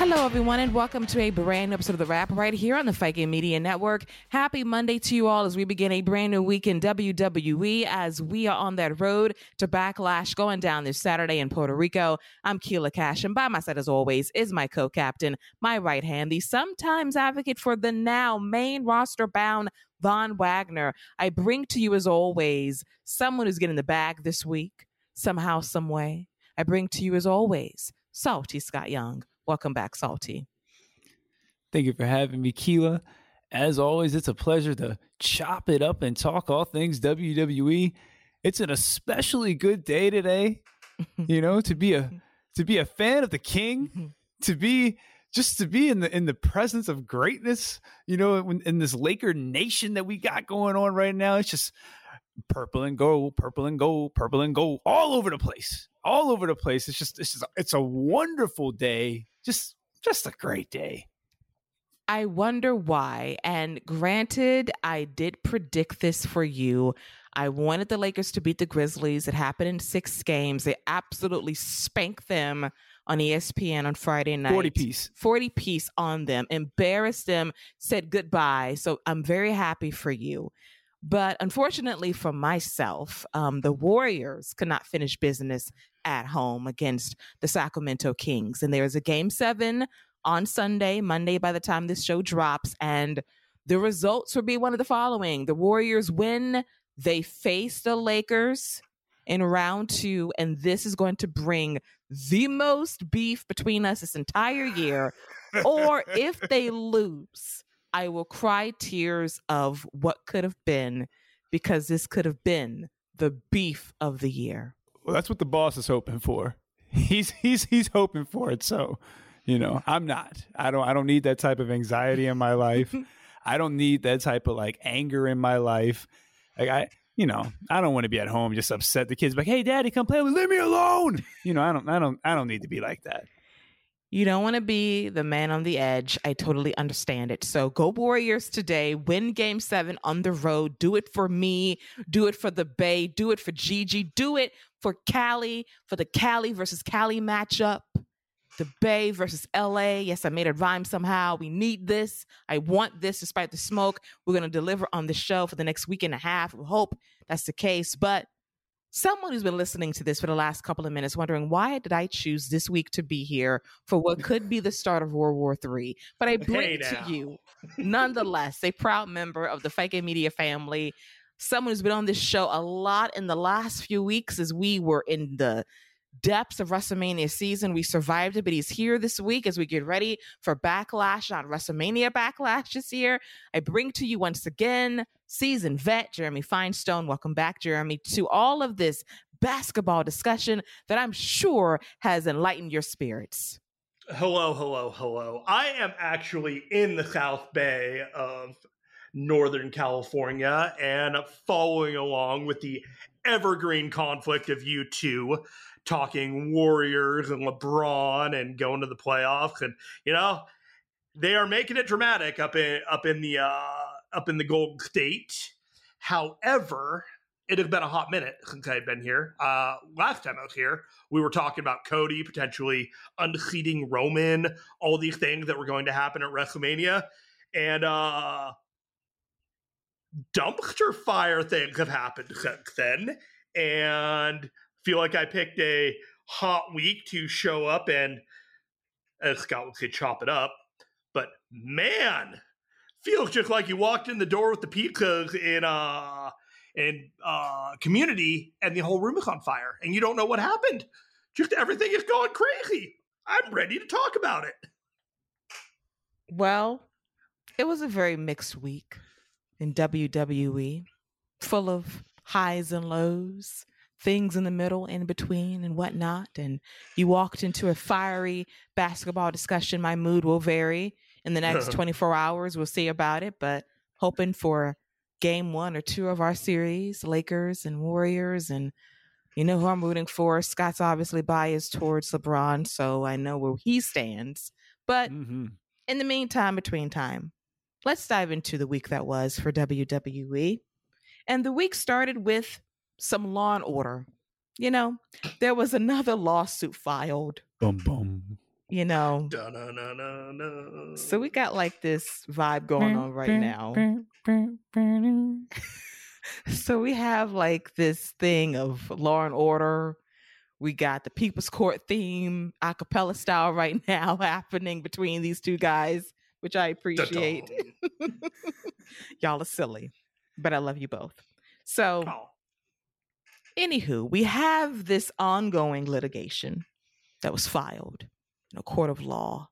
Hello, everyone, and welcome to a brand new episode of The Wrap right here on the Fight Game Media Network. Happy Monday to you all as we begin a brand new week in WWE as we are on that road to Backlash going down this Saturday in Puerto Rico. I'm Keila Cash, and by my side, as always, is my co captain, my right hand, the sometimes advocate for the now main roster bound Von Wagner. I bring to you, as always, someone who's getting the bag this week, somehow, some way. I bring to you, as always, Salty Scott Young. Welcome back, Salty. Thank you for having me, Keila. As always, it's a pleasure to chop it up and talk all things WWE. It's an especially good day today, you know, to be a to be a fan of the king, mm-hmm. to be just to be in the in the presence of greatness, you know, in, in this Laker nation that we got going on right now. It's just purple and gold, purple and gold, purple and gold, all over the place, all over the place. It's just it's just it's a wonderful day just just a great day. I wonder why. And granted, I did predict this for you. I wanted the Lakers to beat the Grizzlies. It happened in six games. They absolutely spanked them on ESPN on Friday night. 40 piece. 40 piece on them, embarrassed them, said goodbye. So I'm very happy for you. But unfortunately for myself, um, the Warriors could not finish business at home against the Sacramento Kings. And there's a game seven on Sunday, Monday, by the time this show drops. And the results will be one of the following the Warriors win, they face the Lakers in round two. And this is going to bring the most beef between us this entire year. or if they lose, I will cry tears of what could have been because this could have been the beef of the year. Well, that's what the boss is hoping for. He's he's he's hoping for it. So, you know, I'm not. I don't I don't need that type of anxiety in my life. I don't need that type of like anger in my life. Like I you know, I don't want to be at home just upset. The kids like, "Hey, daddy, come play with. Leave me alone." You know, I don't, I don't, I don't need to be like that. You don't want to be the man on the edge. I totally understand it. So go Warriors today. Win game seven on the road. Do it for me. Do it for the Bay. Do it for Gigi. Do it for Cali, for the Cali versus Cali matchup. The Bay versus LA. Yes, I made it rhyme somehow. We need this. I want this despite the smoke. We're going to deliver on the show for the next week and a half. We hope that's the case. But someone who's been listening to this for the last couple of minutes wondering why did i choose this week to be here for what could be the start of world war iii but i bring hey to you nonetheless a proud member of the fake media family someone who's been on this show a lot in the last few weeks as we were in the depths of WrestleMania season. We survived it, but he's here this week as we get ready for Backlash on WrestleMania Backlash this year. I bring to you once again seasoned vet Jeremy Finestone. Welcome back, Jeremy, to all of this basketball discussion that I'm sure has enlightened your spirits. Hello, hello, hello. I am actually in the South Bay of Northern California and following along with the evergreen conflict of you two talking Warriors and LeBron and going to the playoffs. And, you know, they are making it dramatic up in up in the uh up in the Gold State. However, it has been a hot minute since I had been here. Uh, last time I was here, we were talking about Cody potentially unseating Roman, all these things that were going to happen at WrestleMania, and uh, dumpster fire things have happened since then. And feel like I picked a hot week to show up and, as Scott would say, chop it up. But man, feels just like you walked in the door with the pizzas in uh and uh, community, and the whole room is on fire, and you don't know what happened. Just everything is going crazy. I'm ready to talk about it. Well, it was a very mixed week in WWE, full of highs and lows, things in the middle, in between, and whatnot. And you walked into a fiery basketball discussion. My mood will vary in the next 24 hours. We'll see about it, but hoping for game one or two of our series, Lakers and Warriors, and you know who I'm rooting for. Scott's obviously biased towards LeBron, so I know where he stands. But mm-hmm. in the meantime, between time, let's dive into the week that was for WWE. And the week started with some law and order. You know, there was another lawsuit filed. Boom, boom you know. So we got like this vibe going on right now. so we have like this thing of law and order. We got the People's Court theme, a cappella style right now happening between these two guys, which I appreciate. Y'all are silly, but I love you both. So, oh. anywho, we have this ongoing litigation that was filed in a court of law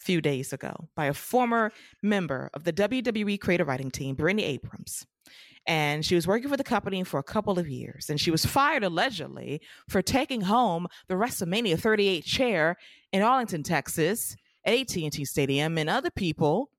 a few days ago by a former member of the WWE creative writing team, Brittany Abrams. And she was working for the company for a couple of years. And she was fired allegedly for taking home the WrestleMania 38 chair in Arlington, Texas at AT&T Stadium. And other people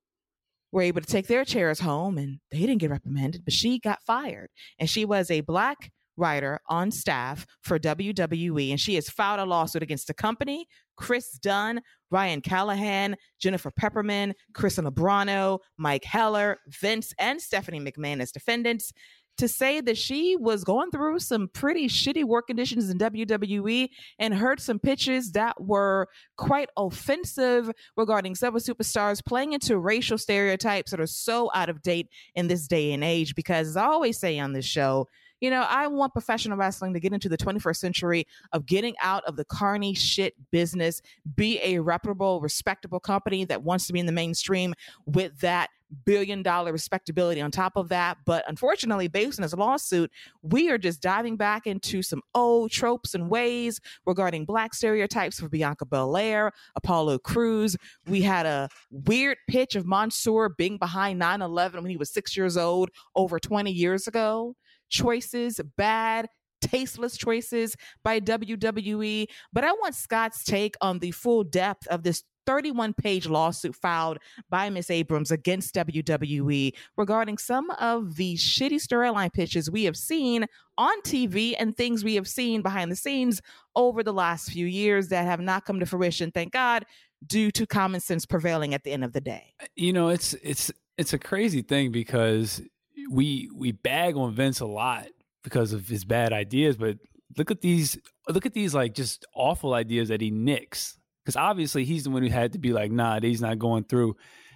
were able to take their chairs home and they didn't get reprimanded, but she got fired. And she was a black writer on staff for WWE, and she has filed a lawsuit against the company, Chris Dunn, Ryan Callahan, Jennifer Pepperman, Chris Lubrano, Mike Heller, Vince, and Stephanie McMahon as defendants to say that she was going through some pretty shitty work conditions in WWE and heard some pitches that were quite offensive regarding several superstars playing into racial stereotypes that are so out of date in this day and age. Because as I always say on this show, you know, I want professional wrestling to get into the 21st century of getting out of the carny shit business, be a reputable, respectable company that wants to be in the mainstream with that billion dollar respectability on top of that. But unfortunately, based on this lawsuit, we are just diving back into some old tropes and ways regarding black stereotypes for Bianca Belair, Apollo Crews. We had a weird pitch of Mansoor being behind 9 11 when he was six years old over 20 years ago choices, bad, tasteless choices by WWE. But I want Scott's take on the full depth of this 31 page lawsuit filed by Miss Abrams against WWE regarding some of the shitty storyline pitches we have seen on TV and things we have seen behind the scenes over the last few years that have not come to fruition, thank God, due to common sense prevailing at the end of the day. You know, it's it's it's a crazy thing because we we bag on Vince a lot because of his bad ideas, but look at these look at these like just awful ideas that he nicks. Because obviously he's the one who had to be like, nah, he's not going through.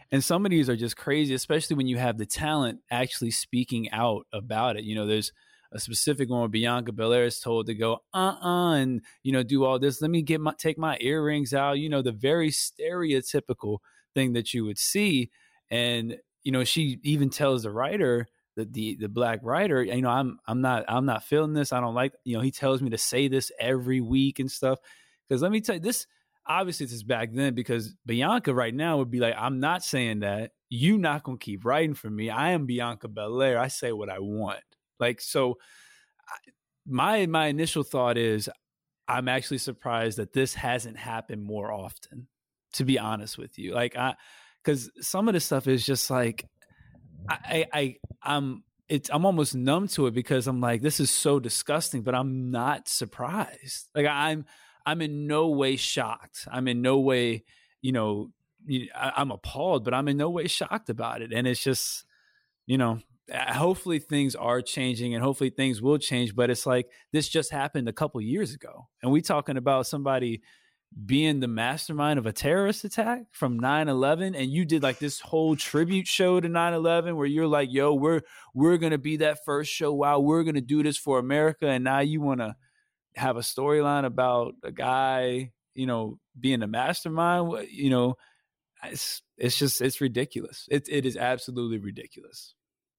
And some of these are just crazy, especially when you have the talent actually speaking out about it. You know, there's a specific one where Bianca Belair is told to go, uh uh and, you know, do all this. Let me get my, take my earrings out. You know, the very stereotypical thing that you would see. And, you know, she even tells the writer, the the the black writer, you know, I'm I'm not I'm not feeling this. I don't like, you know, he tells me to say this every week and stuff. Because let me tell you, this obviously this is back then because Bianca right now would be like, I'm not saying that. You not gonna keep writing for me. I am Bianca Belair. I say what I want. Like so, my my initial thought is, I'm actually surprised that this hasn't happened more often. To be honest with you, like I, because some of this stuff is just like I, I, I'm, it's, I'm almost numb to it because I'm like, this is so disgusting, but I'm not surprised. Like I'm, I'm in no way shocked. I'm in no way, you know, I'm appalled, but I'm in no way shocked about it. And it's just, you know, hopefully things are changing and hopefully things will change. But it's like this just happened a couple years ago, and we talking about somebody being the mastermind of a terrorist attack from 9-11 and you did like this whole tribute show to 9-11 where you're like yo we're we're gonna be that first show. Wow we're gonna do this for america. And now you want to have a storyline about a guy you know being the mastermind you know it's it's just it's ridiculous. It, it is absolutely ridiculous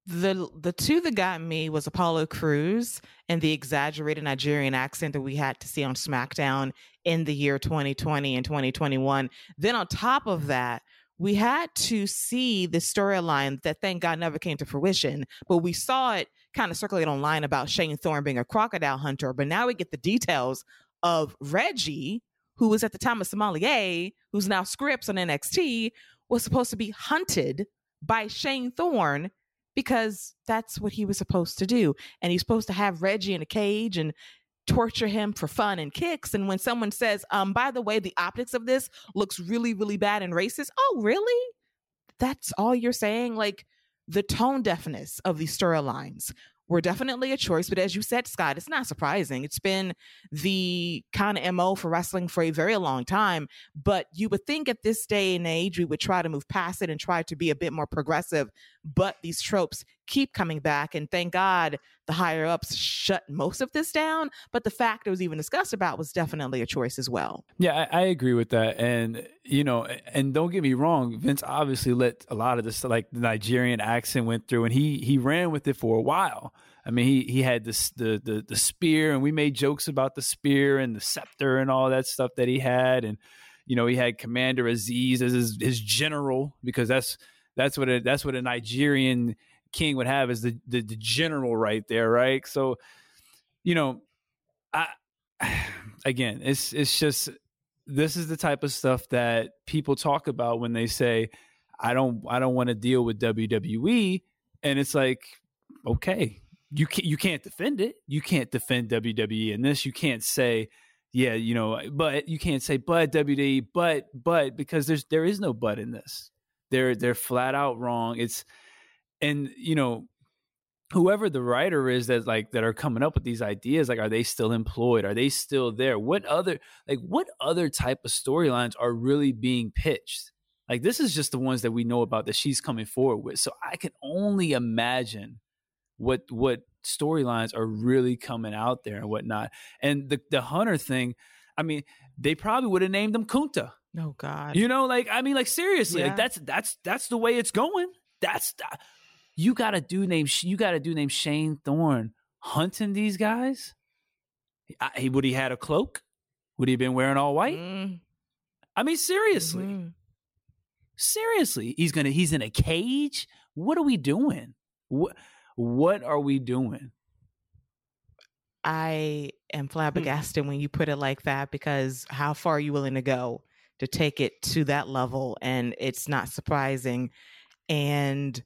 the the two that got me was Apollo Crews and the exaggerated Nigerian accent that we had to see on SmackDown in the year 2020 and 2021. Then on top of that, we had to see the storyline that thank God never came to fruition, but we saw it kind of circulate online about Shane Thorne being a crocodile hunter. But now we get the details of Reggie, who was at the time a sommelier, who's now Scrypts on NXT, was supposed to be hunted by Shane Thorne because that's what he was supposed to do. And he's supposed to have Reggie in a cage and torture him for fun and kicks. And when someone says, um, by the way, the optics of this looks really, really bad and racist, oh, really? That's all you're saying? Like the tone deafness of these storylines were definitely a choice. But as you said, Scott, it's not surprising. It's been the kind of MO for wrestling for a very long time. But you would think at this day and age, we would try to move past it and try to be a bit more progressive. But these tropes keep coming back. And thank God the higher ups shut most of this down. But the fact it was even discussed about was definitely a choice as well. Yeah, I, I agree with that. And, you know, and don't get me wrong, Vince obviously let a lot of this, like the Nigerian accent went through and he, he ran with it for a while. I mean, he he had this the the the spear, and we made jokes about the spear and the scepter and all that stuff that he had, and you know, he had Commander Azeez as his, his general because that's that's what a, that's what a Nigerian king would have is the, the the general right there, right? So, you know, I again, it's it's just this is the type of stuff that people talk about when they say, "I don't I don't want to deal with WWE," and it's like, okay, you can't you can't defend it. You can't defend WWE in this. You can't say, yeah, you know, but you can't say but WWE, but but because there's there is no but in this. They're they're flat out wrong. It's and you know whoever the writer is that like that are coming up with these ideas like are they still employed are they still there what other like what other type of storylines are really being pitched like this is just the ones that we know about that she's coming forward with so i can only imagine what what storylines are really coming out there and whatnot. And the the Hunter thing, I mean, they probably would have named him Kunta. Oh God, you know, like I mean, like seriously, yeah. like that's that's that's the way it's going. That's uh, you got a dude named you got a dude named Shane Thorne hunting these guys. I, would he had a cloak? Would he have been wearing all white? Mm. I mean, seriously, mm-hmm. seriously, he's gonna he's in a cage. What are we doing? What what are we doing? I am hmm. flabbergasted when you put it like that because how far are you willing to go to take it to that level? And it's not surprising. And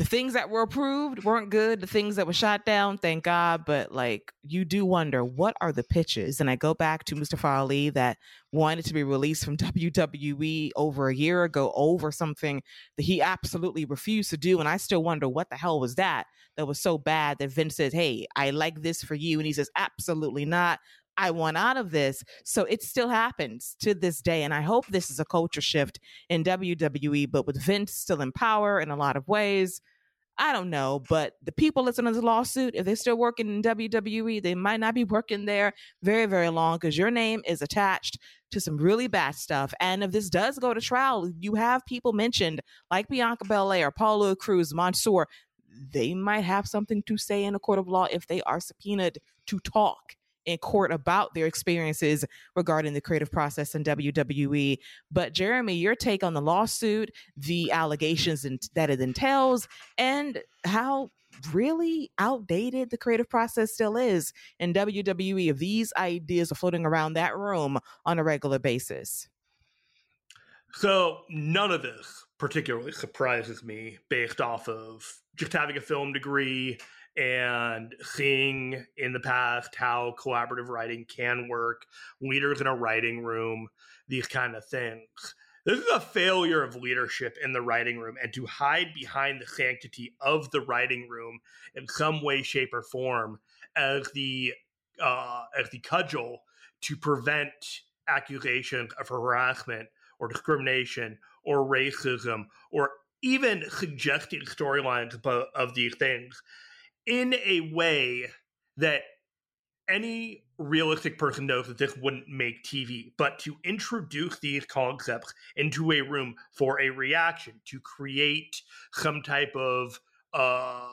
the things that were approved weren't good. The things that were shot down, thank God. But like, you do wonder what are the pitches? And I go back to Mustafa Ali that wanted to be released from WWE over a year ago over something that he absolutely refused to do. And I still wonder what the hell was that that was so bad that Vince says, Hey, I like this for you. And he says, Absolutely not. I want out of this. So it still happens to this day. And I hope this is a culture shift in WWE, but with Vince still in power in a lot of ways. I don't know, but the people listening to the lawsuit, if they're still working in WWE, they might not be working there very, very long because your name is attached to some really bad stuff. And if this does go to trial, you have people mentioned like Bianca Belair, Apollo Crews, Mansoor. They might have something to say in a court of law if they are subpoenaed to talk in court about their experiences regarding the creative process in WWE. But Jeremy, your take on the lawsuit, the allegations in, that it entails, and how really outdated the creative process still is in WWE if these ideas are floating around that room on a regular basis. So none of this particularly surprises me based off of just having a film degree and seeing in the past how collaborative writing can work, leaders in a writing room, these kind of things. This is a failure of leadership in the writing room, and to hide behind the sanctity of the writing room in some way, shape, or form as the uh, as the cudgel to prevent accusations of harassment or discrimination or racism or even suggesting storylines of these things in a way that any realistic person knows that this wouldn't make TV, but to introduce these concepts into a room for a reaction, to create some type of uh,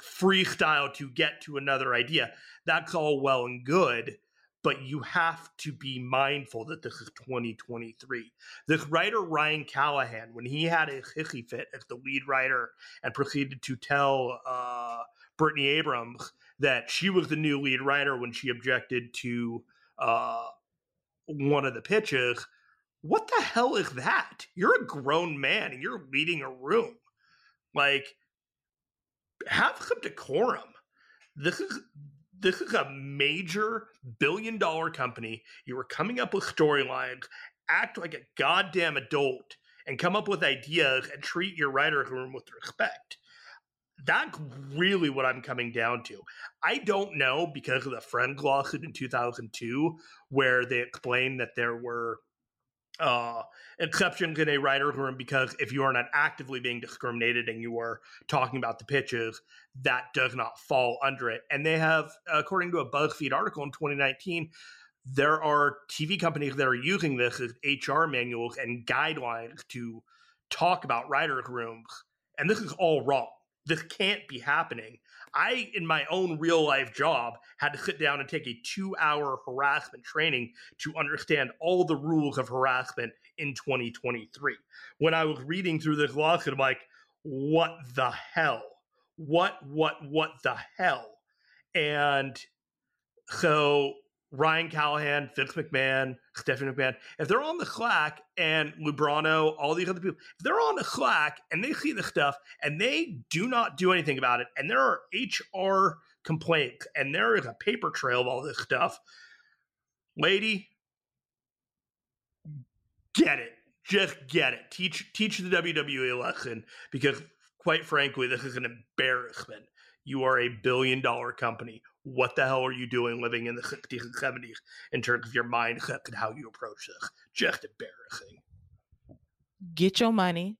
freestyle to get to another idea, that's all well and good. But you have to be mindful that this is 2023. This writer, Ryan Callahan, when he had a hissy fit as the lead writer and proceeded to tell uh, Brittany Abrams that she was the new lead writer when she objected to uh, one of the pitches. What the hell is that? You're a grown man and you're leading a room. Like, have some decorum. This is this is a major billion dollar company. You were coming up with storylines. Act like a goddamn adult and come up with ideas and treat your writer's room with respect that's really what I'm coming down to. I don't know because of the Friend lawsuit in 2002, where they explained that there were uh, exceptions in a writer's room because if you are not actively being discriminated and you are talking about the pitches, that does not fall under it. And they have, according to a BuzzFeed article in 2019, there are TV companies that are using this as HR manuals and guidelines to talk about writers' rooms. And this is all wrong this can't be happening. I, in my own real life job, had to sit down and take a two hour harassment training to understand all the rules of harassment in 2023. When I was reading through this lawsuit, I'm like, what the hell? What, what, what the hell? And so Ryan Callahan, Vince McMahon, Stephanie McMahon, if they're on the Slack and Lubrano, all these other people, if they're on the Slack and they see the stuff and they do not do anything about it, and there are HR complaints and there is a paper trail of all this stuff, lady, get it. Just get it. Teach teach the WWE lesson because quite frankly, this is an embarrassment. You are a billion dollar company what the hell are you doing living in the 60s and 70s in terms of your mindset and how you approach this? Just embarrassing. Get your money.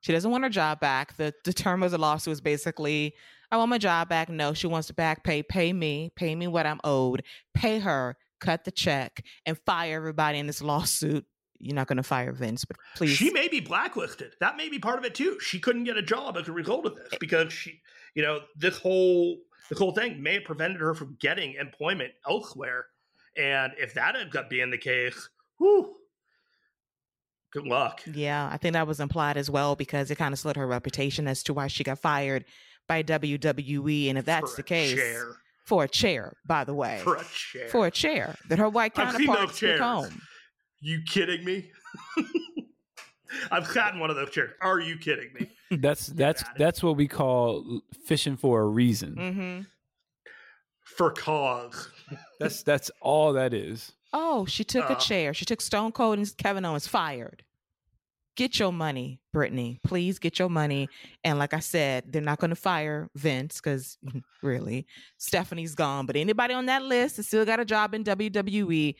She doesn't want her job back. The, the term of the lawsuit is basically, I want my job back. No, she wants to back pay. Pay me. Pay me what I'm owed. Pay her. Cut the check and fire everybody in this lawsuit. You're not going to fire Vince, but please. She may be blacklisted. That may be part of it too. She couldn't get a job as a result of this because she, you know, this whole the whole thing may have prevented her from getting employment elsewhere. And if that ends up being the case, whew, good luck. Yeah, I think that was implied as well because it kind of slid her reputation as to why she got fired by WWE. And if that's the case, chair. for a chair, by the way, for a chair, for a chair that her white counterpart took home. You kidding me? I've sat in one of those chairs. Are you kidding me? That's that's that's what we call fishing for a reason. Mm-hmm. For cause. That's that's all that is. Oh, she took uh, a chair. She took Stone Cold and Kevin Owens fired. Get your money, Brittany. Please get your money. And like I said, they're not going to fire Vince because really, Stephanie's gone. But anybody on that list has still got a job in WWE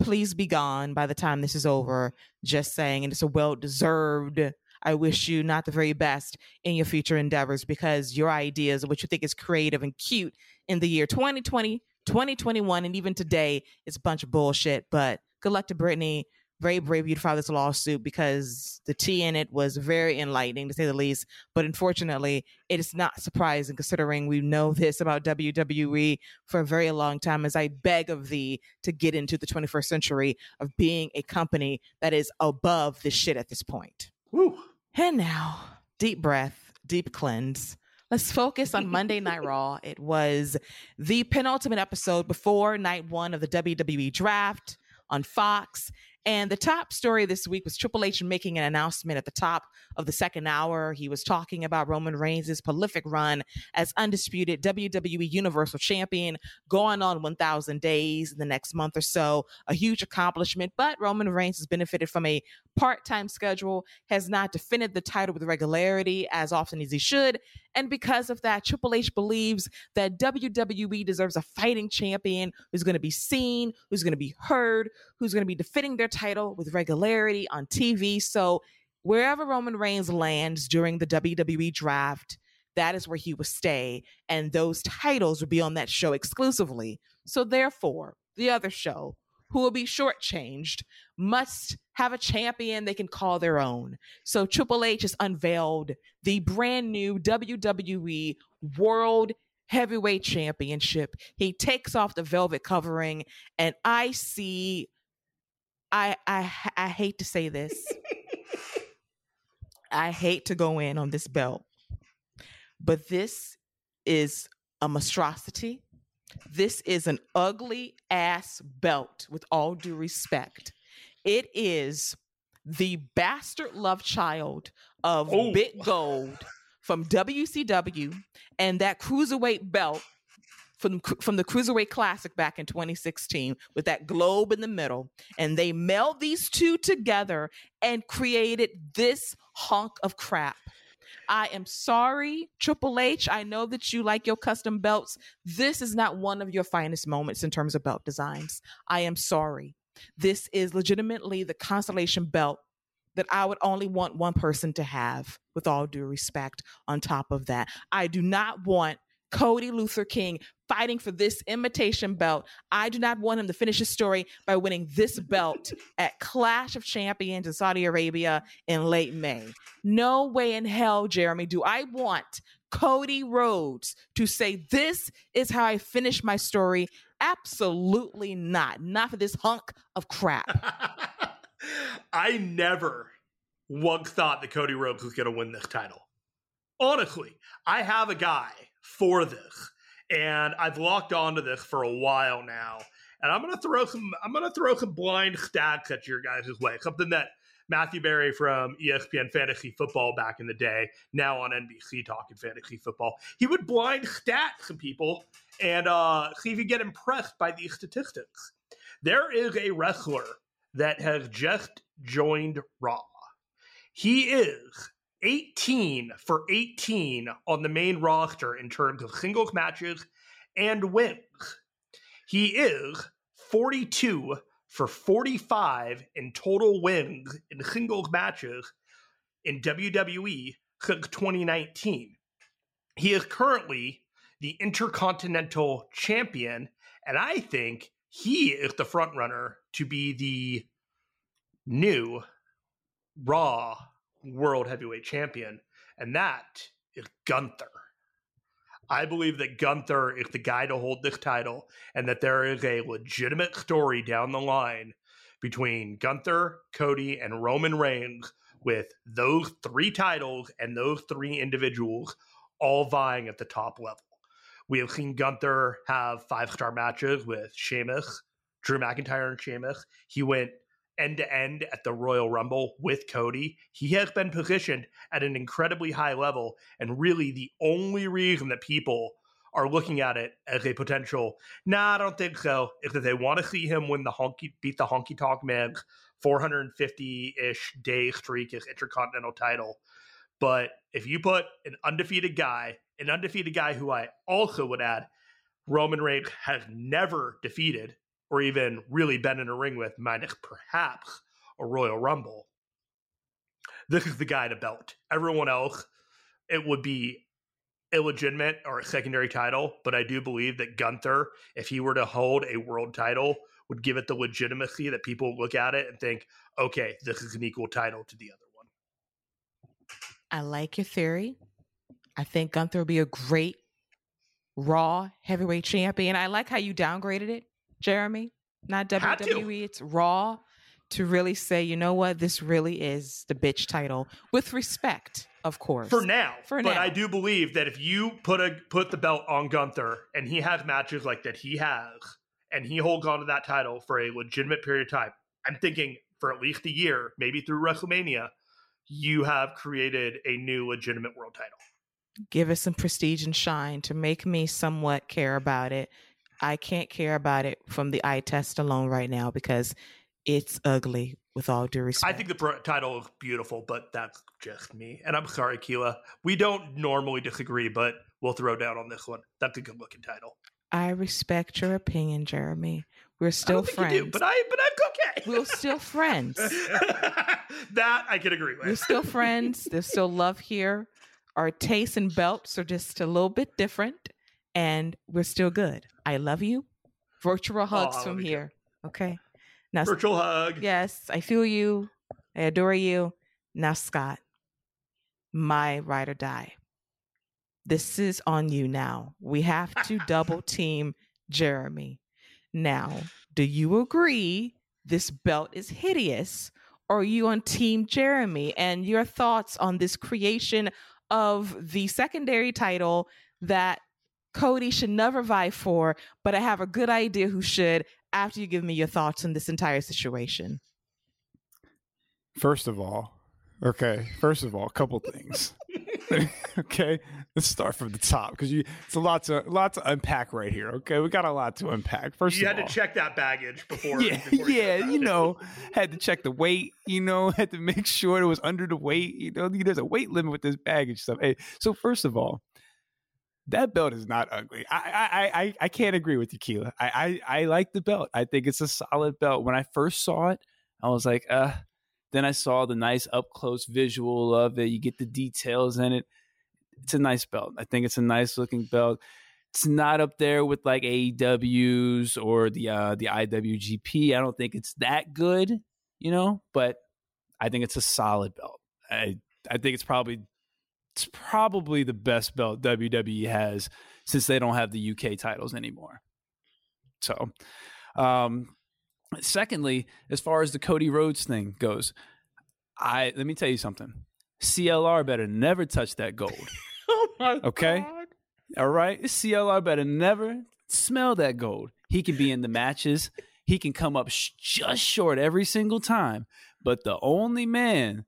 please be gone by the time this is over. Just saying, and it's a well deserved. I wish you not the very best in your future endeavors because your ideas, what you think is creative and cute in the year 2020, 2021, and even today is a bunch of bullshit. But good luck to Brittany very brave you to file this lawsuit because the tea in it was very enlightening to say the least. But unfortunately, it is not surprising considering we know this about WWE for a very long time. As I beg of thee to get into the 21st century of being a company that is above this shit at this point. Woo. And now, deep breath, deep cleanse. Let's focus on Monday Night Raw. It was the penultimate episode before night one of the WWE draft on Fox. And the top story this week was Triple H making an announcement at the top of the second hour. He was talking about Roman Reigns' prolific run as undisputed WWE Universal Champion, going on 1,000 days in the next month or so. A huge accomplishment, but Roman Reigns has benefited from a part time schedule, has not defended the title with regularity as often as he should. And because of that, Triple H believes that WWE deserves a fighting champion who's going to be seen, who's going to be heard, who's going to be defending their title with regularity on TV. So wherever Roman Reigns lands during the WWE draft, that is where he will stay. And those titles will be on that show exclusively. So therefore, the other show, who will be shortchanged, must have a champion they can call their own. So Triple H has unveiled the brand new WWE World Heavyweight Championship. He takes off the velvet covering, and I see. I I I hate to say this. I hate to go in on this belt, but this is a monstrosity. This is an ugly ass belt, with all due respect. It is the bastard love child of Oh. Big Gold from WCW and that cruiserweight belt from from the Cruiserweight Classic back in 2016 with that globe in the middle. And they meld these two together and created this hunk of crap. I am sorry, Triple H. I know that you like your custom belts. This is not one of your finest moments in terms of belt designs. I am sorry. This is legitimately the constellation belt that I would only want one person to have, with all due respect, on top of that. I do not want Cody Luther King fighting for this imitation belt. I do not want him to finish his story by winning this belt at Clash of Champions in Saudi Arabia in late May. No way in hell, Jeremy, do I want Cody Rhodes to say, This is how I finish my story. Absolutely not. Not for this hunk of crap. I never once thought that Cody Rhodes was going to win this title. Honestly, I have a guy for this, and I've locked onto this for a while now. And I'm gonna throw some. I'm gonna throw some blind stats at your guys' way. Something that Matthew Berry from ESPN Fantasy Football back in the day, now on NBC talking fantasy football, he would blind stat some people and uh, see if you get impressed by these statistics. There is a wrestler that has just joined Raw. He is 18 for 18 on the main roster in terms of singles matches and wins. He is 42 for 45 in total wins in singles matches in WWE since 2019. He is currently the Intercontinental Champion, and I think he is the front runner to be the new Raw World Heavyweight Champion, and that is Gunther. I believe that Gunther is the guy to hold this title, and that there is a legitimate story down the line between Gunther, Cody, and Roman Reigns with those three titles and those three individuals all vying at the top level. We have seen Gunther have five star matches with Sheamus, Drew McIntyre, and Sheamus. He went end to end at the Royal Rumble with Cody. He has been positioned at an incredibly high level, and really the only reason that people are looking at it as a potential, nah, I don't think so, is that they want to see him win the honky beat the honky tonk man 450 ish day streak his intercontinental title. But if you put an undefeated guy, an undefeated guy who I also would add, Roman Reigns has never defeated or even really been in a ring with, minus perhaps a Royal Rumble. This is the guy to belt. Everyone else, it would be illegitimate or a secondary title, but I do believe that Gunther, if he were to hold a world title, would give it the legitimacy that people look at it and think, okay, this is an equal title to the other one. I like your theory. I think Gunther will be a great Raw heavyweight champion. I like how you downgraded it, Jeremy. Not WWE, it's Raw to really say, you know what, this really is the bitch title with respect, of course. For now, For but now. I do believe that if you put a put the belt on Gunther and he has matches like that he has, and he holds on to that title for a legitimate period of time, I'm thinking for at least a year, maybe through WrestleMania, you have created a new legitimate world title. Give it some prestige and shine to make me somewhat care about it. I can't care about it from the eye test alone right now because it's ugly with all due respect. I think the pro- title is beautiful, but that's just me. And I'm sorry, Keila. We don't normally disagree, but we'll throw down on this one. That's a good looking title. I respect your opinion, Jeremy. We're still friends. Do, but I but I'm okay. We're still friends. that I can agree with. We're still friends. There's still love here. Our tastes and belts are just a little bit different, and we're still good. I love you. Virtual oh, hugs oh, from here. Okay. Now, virtual hug. Yes, I feel you. I adore you. Now, Scott, my ride or die. This is on you now. We have to double team Jeremy. Now, do you agree this belt is hideous? Or are you on Team Jeremy? And your thoughts on this creation of the secondary title that Cody should never vie for, but I have a good idea who should after you give me your thoughts on this entire situation. First of all, okay, first of all, a couple things. okay, let's start from the top because you it's a lot to a lot to unpack right here. Okay, we got a lot to unpack. First, you had all, to check that baggage before. Yeah, before yeah, you know, had to check the weight. You know, had to make sure it was under the weight. You know, there's a weight limit with this baggage stuff. Hey, so first of all, that belt is not ugly. I I I, I can't agree with you, Keila. I, I I like the belt. I think it's a solid belt. When I first saw it, I was like, uh then I saw the nice up close visual of it. You get the details in it. It's a nice belt. I think it's a nice looking belt. It's not up there with like AEW's or the uh, the IWGP. I don't think it's that good, you know, but I think it's a solid belt. I I think it's probably it's probably the best belt WWE has since they don't have the UK titles anymore. So, um, Secondly, as far as the Cody Rhodes thing goes, I let me tell you something. CLR better never touch that gold. oh okay? God. All right? CLR better never smell that gold. He can be in the matches. He can come up sh- just short every single time. But the only man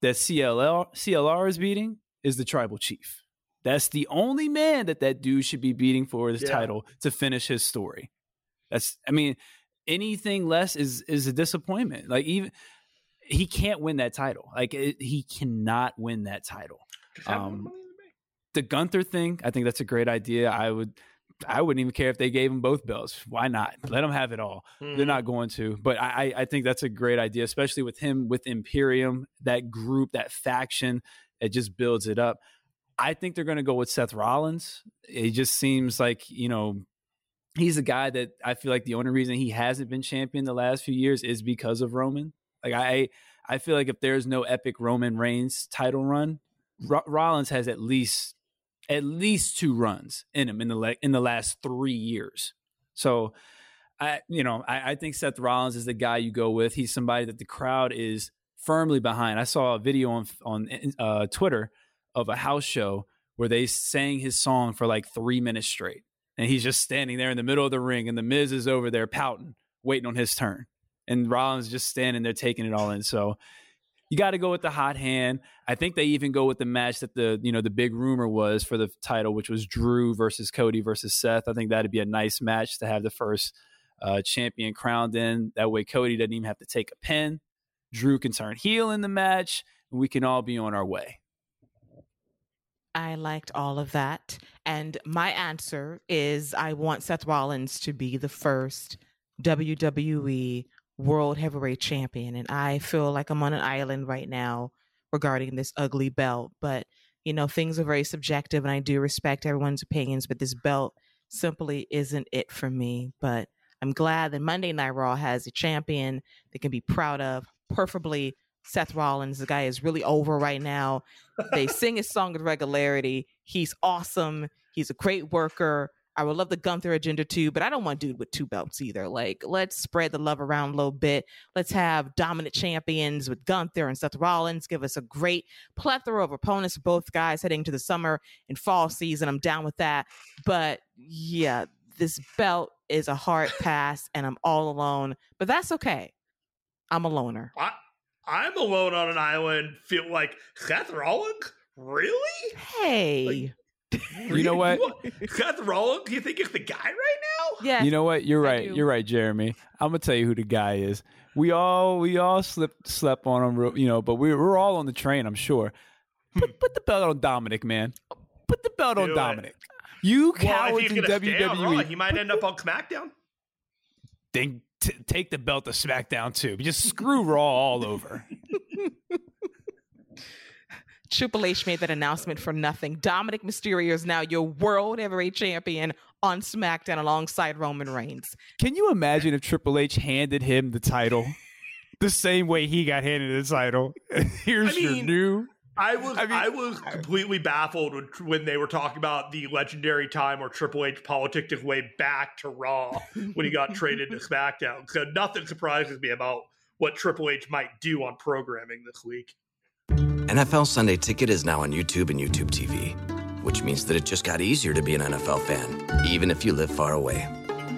that CLR, CLR is beating is the tribal chief. That's the only man that that dude should be beating for his yeah. title to finish his story. That's, I mean, anything less is is a disappointment. Like even he can't win that title. Like it, he cannot win that title. Um, the Gunther thing, I think that's a great idea. I would. I wouldn't even care if they gave him both belts. Why not? Let him have it all. Mm-hmm. They're not going to, but I, I think that's a great idea, especially with him with Imperium, that group, that faction. It just builds it up. I think they're going to go with Seth Rollins. It just seems like you know he's a guy that I feel like the only reason he hasn't been champion the last few years is because of Roman. Like I, I feel like if there's no epic Roman Reigns title run, R- Rollins has at least at least two runs in him in the le- in the last three years. So, I you know I, I think Seth Rollins is the guy you go with. He's somebody that the crowd is firmly behind. I saw a video on on uh, Twitter of a house show where they sang his song for like three minutes straight and he's just standing there in the middle of the ring, and the Miz is over there pouting, waiting on his turn, and Rollins just standing there taking it all in. So you got to go with the hot hand. I think they even go with the match that the you know the big rumor was for the title, which was Drew versus Cody versus Seth. I think that'd be a nice match to have the first uh, champion crowned in. That way, Cody doesn't even have to take a pin. Drew can turn heel in the match, and we can all be on our way. I liked all of that. And my answer is I want Seth Rollins to be the first WWE World Heavyweight Champion. And I feel like I'm on an island right now regarding this ugly belt. But, you know, things are very subjective and I do respect everyone's opinions, but this belt simply isn't it for me. But I'm glad that Monday Night Raw has a champion they can be proud of, preferably Seth Rollins. The guy is really over right now. They sing his song with regularity. He's awesome. He's a great worker. I would love the Gunther agenda too, but I don't want dude with two belts either. Like, let's spread the love around a little bit. Let's have dominant champions with Gunther and Seth Rollins. Give us a great plethora of opponents both guys heading to the summer and fall season. I'm down with that. But yeah, this belt is a hard pass and I'm all alone, but that's okay I'm a loner. I, I'm alone on an island. Feel like Seth Rollins? Really? Hey. You know what? Seth Rollins? Do you think is the guy right now? Yeah. You know what? You're right. You're right, Jeremy. I'm gonna tell you who the guy is. We all we all slipped slept on him, you know, but we we're all on the train. I'm sure. Hmm. Put put the belt on Dominic, man. Put the belt on it. Dominic. You Well, if cowards he's in gonna stay on Raw, WWE, he might end up on SmackDown. then t- take the belt to SmackDown too. Just screw Raw all over. Triple H made that announcement for nothing. Dominic Mysterio is now your world heavyweight champion on SmackDown alongside Roman Reigns. Can you imagine if Triple H handed him the title the same way he got handed the title? Here's I your new. I was I I, was completely baffled when, when they were talking about the legendary time where Triple H politicked his way back to Raw when he got traded to SmackDown. So nothing surprises me about what Triple H might do on programming this week. NFL Sunday Ticket is now on YouTube and YouTube TV, which means that it just got easier to be an NFL fan, even if you live far away.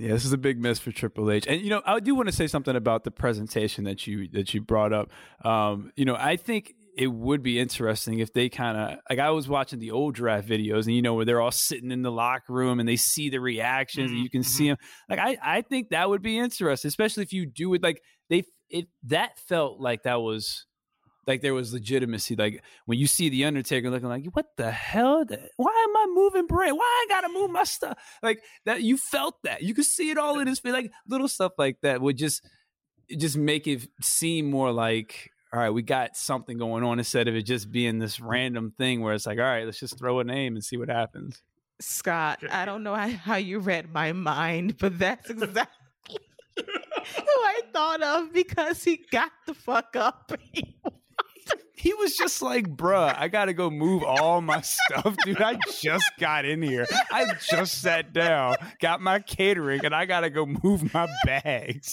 Yeah, this is a big miss for Triple H. And you know, I do want to say something about the presentation that you that you brought up. Um, you know, I think it would be interesting if they kind of like I was watching the old draft videos and you know where they're all sitting in the locker room and they see the reactions and you can see them. Like I I think that would be interesting, especially if you do it like they it that felt like that was like there was legitimacy. Like when you see the Undertaker looking like, what the hell? Why am I moving brain? Why I gotta move my stuff? Like that, you felt that. You could see it all in his face. Like little stuff like that would just just make it seem more like, all right, we got something going on instead of it just being this random thing where it's like, all right, let's just throw a name and see what happens. Scott, I don't know how, how you read my mind, but that's exactly who I thought of because he got the fuck up. He was just like, bruh, I gotta go move all my stuff, dude. I just got in here. I just sat down, got my catering, and I gotta go move my bags,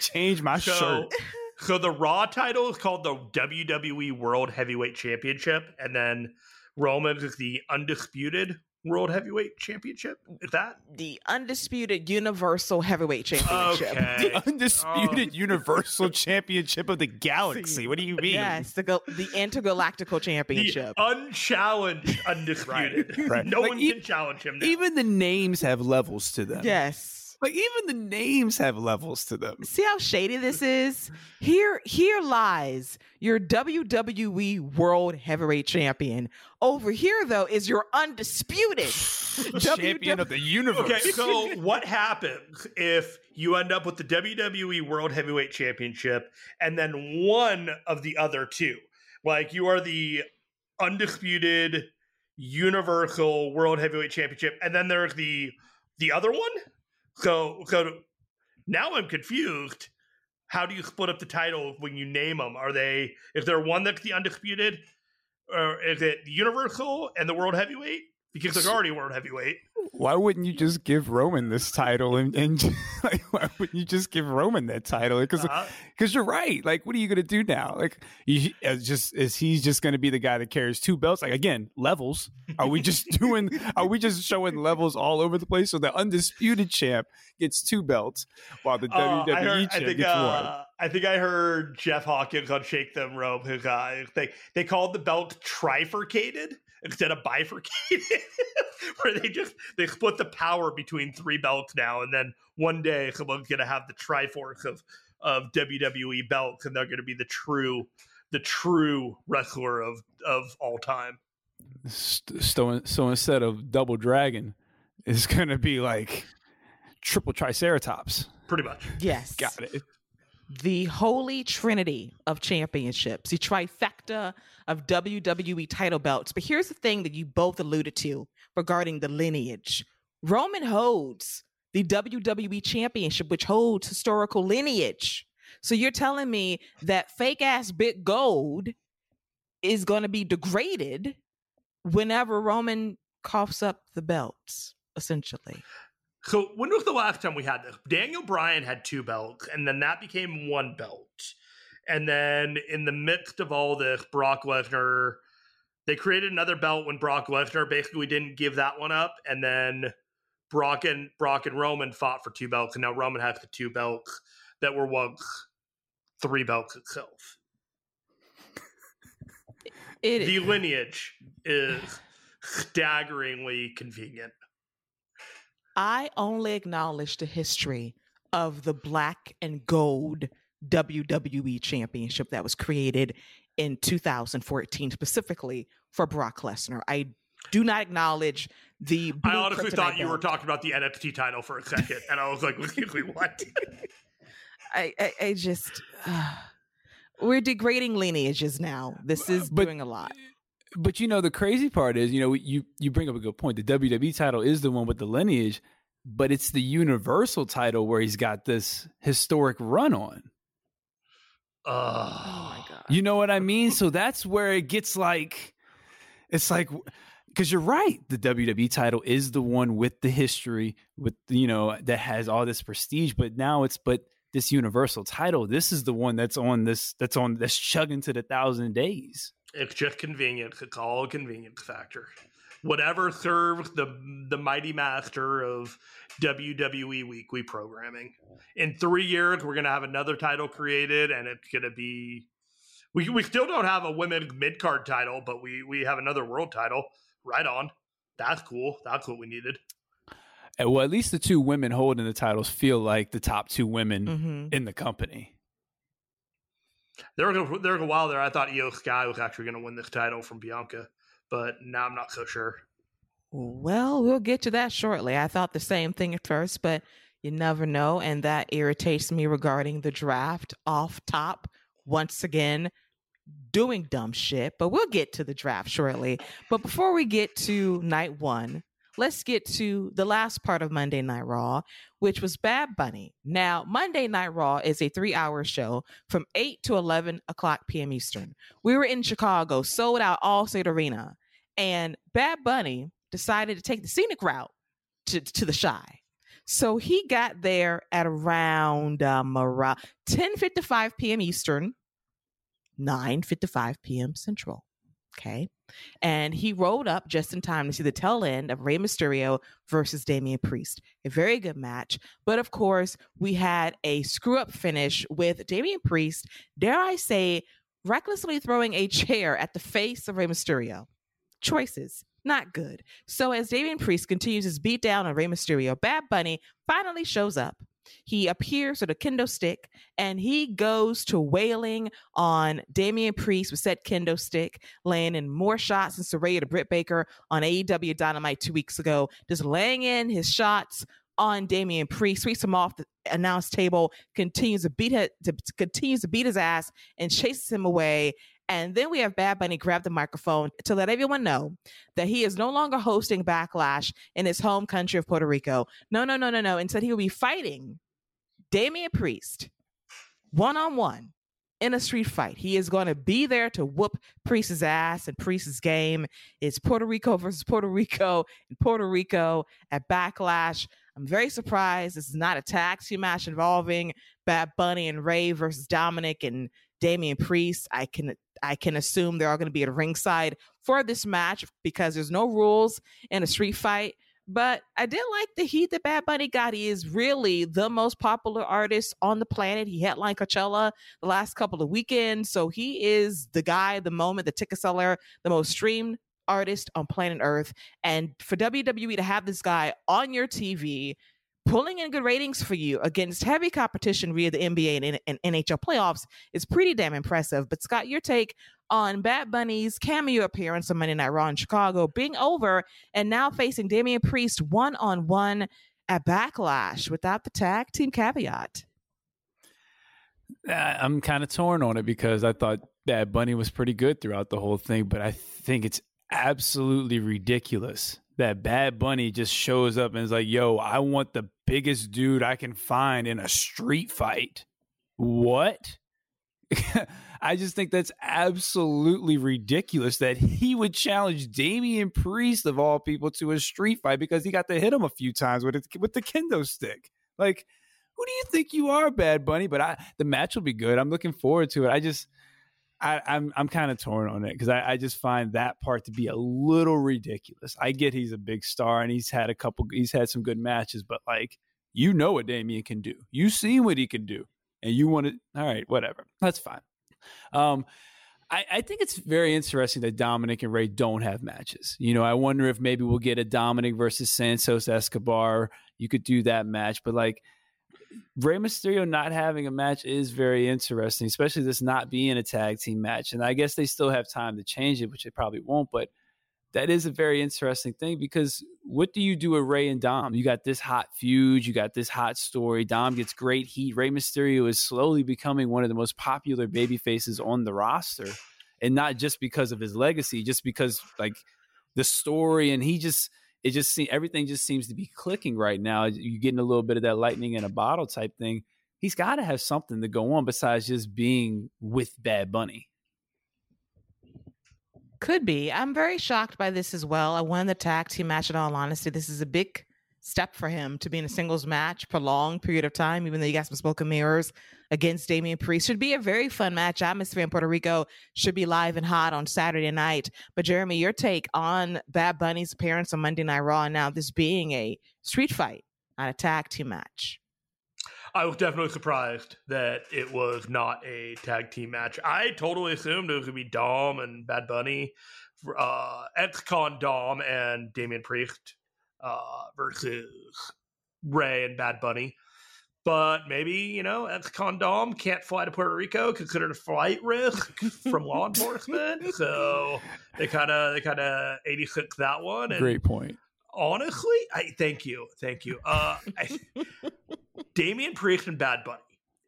change my So, shirt. so the Raw title is called the WWE World Heavyweight Championship, and then Roman is the undisputed World Heavyweight Championship. Is that the undisputed Universal Heavyweight Championship. okay? The undisputed oh. Universal Championship of the galaxy. What do you mean? Yes, the go- the Intergalactical the Championship. unchallenged undisputed. Right. No Like, one e- can challenge him. Now. Even the names have levels to them. yes. Like even the names have levels to them. See how shady this is? Here, here lies your WWE World Heavyweight Champion. Over here, though, is your undisputed Champion of the universe. Okay, so what happens if you end up with the WWE World Heavyweight Championship and then one of the other two? Like you are the undisputed Universal World Heavyweight Championship, and then there's the the other one. So so now I'm confused. How do you split up the title when you name them? Are they is there one that's the undisputed, or is it Universal and the World Heavyweight? Because there's already World Heavyweight. why wouldn't you just give Roman this title and, and like why wouldn't you just give Roman that title? Because Uh, you're right. Like, what are you gonna do now? Like, you, as just is he just gonna be the guy that carries two belts? Like again, levels. Are we just doing? Are we just showing levels all over the place? So the undisputed champ gets two belts, while the Uh, WWE I, heard, champ think gets one. uh, I think I heard Jeff Hawkins on Shake Them Rope. Who uh, they they called the belt trifurcated instead of bifurcated, where they just they split the power between three belts now, and then one day someone's gonna have the Triforce of of WWE belts, and they're gonna be the true the true wrestler of of all time. So, so instead of double dragon, it's going to be like triple triceratops. Pretty much. Yes. Got it. The holy trinity of championships, the trifecta of WWE title belts. But here's the thing that you both alluded to regarding the lineage Roman holds the WWE championship, which holds historical lineage. So you're telling me that fake ass big gold is going to be degraded whenever Roman coughs up the belts, essentially. So when was the last time we had this? Daniel Bryan had two belts, and then that became one belt. And then in the midst of all this, Brock Lesnar, they created another belt when Brock Lesnar basically didn't give that one up, and then Brock and Brock and Roman fought for two belts, and now Roman has the two belts that were once three belts itself. It, the lineage is staggeringly convenient. I only acknowledge the history of the black and gold WWE championship that was created in 2014 specifically for Brock Lesnar. I do not acknowledge the I honestly thought you belt. were talking about the NFT title for a second and I was like what? I, I, I just uh, we're degrading lineages now. This is but, doing a lot. But you know, the crazy part is, you know, you you bring up a good point. The WWE title is the one with the lineage, but it's the Universal title where he's got this historic run on. Oh my god! You know what I mean? So that's where it gets like, it's like because you're right. The WWE title is the one with the history, with you know that has all this prestige. But now it's but this universal title. This is the one that's on this that's on that's chugging to the thousand days. It's just convenience. It's all a convenience factor. Whatever serves the the mighty master of WWE weekly programming. In three years, we're gonna have another title created, and it's gonna be. We we still don't have a women's mid card title, but we we have another world title. Right on. That's cool. That's what we needed well, at least the two women holding the titles feel like the top two women mm-hmm. in the company. There a, there was a while there I thought Iyo Sky was actually going to win this title from Bianca, but now I'm not so sure. Well, we'll get to that shortly. I thought the same thing at first, but you never know. And that irritates me regarding the draft off top. Once again, doing dumb shit, but we'll get to the draft shortly. But before we get to night one, let's get to the last part of Monday Night Raw, which was Bad Bunny. Now, Monday Night Raw is a three hour show from 8 to 11 o'clock p.m. Eastern. We were in Chicago, sold out Allstate Arena, and Bad Bunny decided to take the scenic route to, to the Chi. So he got there at around um, around 10:55 p.m. Eastern, 9:55 p.m. Central. Okay. And he rolled up just in time to see the tail end of Rey Mysterio versus Damian Priest. A very good match. But of course, we had a screw up finish with Damian Priest, dare I say, recklessly throwing a chair at the face of Rey Mysterio. Choices. Not good. So as Damian Priest continues his beat down on Rey Mysterio, Bad Bunny finally shows up he appears with a kendo stick and he goes to wailing on Damian Priest with said kendo stick, laying in more shots than Saraya to Britt Baker on AEW Dynamite two weeks ago, just laying in his shots on Damian Priest, sweeps him off the announce table, continues to beat his, to, continues to beat his ass and chases him away. And then we have Bad Bunny grab the microphone to let everyone know that he is no longer hosting Backlash in his home country of Puerto Rico. No, no, no, no, no. Instead, he will be fighting Damian Priest one on one in a street fight. He is going to be there to whoop Priest's ass and Priest's game. It's Puerto Rico versus Puerto Rico in Puerto Rico at Backlash. I'm very surprised this is not a team match involving Bad Bunny and Rey versus Dominic and Damian Priest. I can I can assume they're all going to be at ringside for this match because there's no rules in a street fight. But I did like the heat that Bad Bunny got. He is really the most popular artist on the planet. He headlined Coachella the last couple of weekends. So he is the guy, the moment, the ticket seller, the most streamed artist on planet Earth. And for WWE to have this guy on your TV pulling in good ratings for you against heavy competition via the NBA and, and, NHL playoffs is pretty damn impressive. But Scott, your take on Bad Bunny's cameo appearance on Monday Night Raw in Chicago being over and now facing Damian Priest one on one at Backlash without the tag team caveat. Uh, I'm kind of torn on it because I thought Bad Bunny was pretty good throughout the whole thing, but I think it's absolutely ridiculous that Bad Bunny just shows up and is like, yo, I want the biggest dude I can find in a street fight. What? I just think that's absolutely ridiculous that he would challenge Damian Priest of all people to a street fight because he got to hit him a few times with it, with the kendo stick. Like, who do you think you are, Bad Bunny? But I, the match will be good. I'm looking forward to it. I just, I, am I'm, I'm kind of torn on it because I, I just find that part to be a little ridiculous. I get he's a big star and he's had a couple, he's had some good matches, but like, you know what Damian can do. You see what he can do, and you want to. All right, whatever. That's fine. Um, I, I, think it's very interesting that Dominic and Rey don't have matches. You know, I wonder if maybe we'll get a Dominic versus Santos Escobar. You could do that match, but like Rey Mysterio not having a match is very interesting, especially this not being a tag team match. And I guess they still have time to change it, which they probably won't. But that is a very interesting thing because what do you do with Rey and Dom? You got this hot feud, you got this hot story. Dom gets great heat. Rey Mysterio is slowly becoming one of the most popular baby faces on the roster. And not just because of his legacy, just because like the story and he just it just seems everything just seems to be clicking right now. You're getting a little bit of that lightning in a bottle type thing. He's got to have something to go on besides just being with Bad Bunny. Could be. I'm very shocked by this as well. I won the tag team match. In all honesty, this is a big step for him to be in a singles match for a long period of time, even though you got some smoke and mirrors against Damian Priest. Should be a very fun match. Atmosphere in Puerto Rico should be live and hot on Saturday night. But Jeremy, your take on Bad Bunny's appearance on Monday Night Raw and now this being a street fight, not a tag team match. I was definitely surprised that it was not a tag team match. I totally assumed it was going to be Dom and Bad Bunny, uh, ex-con Dom and Damian Priest uh, versus Rey and Bad Bunny. But maybe, you know, ex-con Dom can't fly to Puerto Rico, considered a flight risk from law enforcement. So they kind of they kind of 86 that one. And Great point. Honestly, I thank you, thank you. Uh, I, Damian Priest and Bad Bunny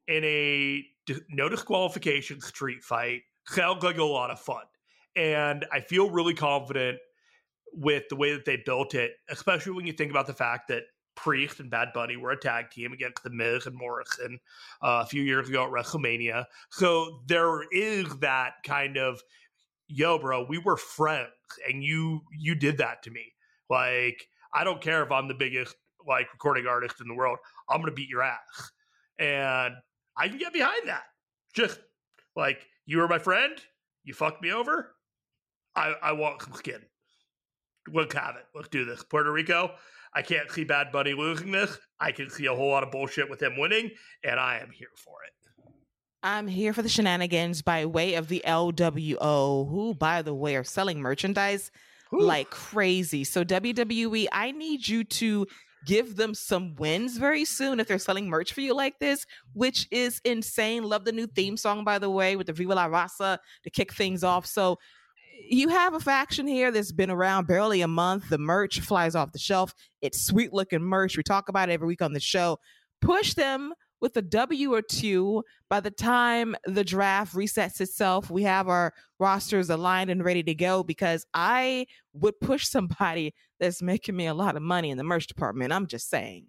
in a no disqualification street fight sounds like a lot of fun, and I feel really confident with the way that they built it, especially when you think about the fact that Priest and Bad Bunny were a tag team against The Miz and Morrison uh, a few years ago at WrestleMania. So there is that kind of, yo, bro, we were friends, and you you did that to me. Like, I don't care if I'm the biggest like recording artist in the world. I'm gonna beat your ass, and I can get behind that. Just like you were my friend, you fucked me over. I I want some skin let's have it. Let's do this. Puerto Rico, I can't see Bad Bunny losing this. I can see a whole lot of bullshit with him winning, and I am here for it. I'm here for the shenanigans by way of the LWO, who, by the way, are selling merchandise Ooh. like crazy. So, WWE, I need you to give them some wins very soon if they're selling merch for you like this, which is insane. Love the new theme song, by the way, with the Viva la Raza to kick things off. So, you have a faction here that's been around barely a month. The merch flies off the shelf. It's sweet looking merch. We talk about it every week on the show. Push them with a W or two. By the time the draft resets itself, we have our rosters aligned and ready to go because I would push somebody that's making me a lot of money in the merch department. I'm just saying.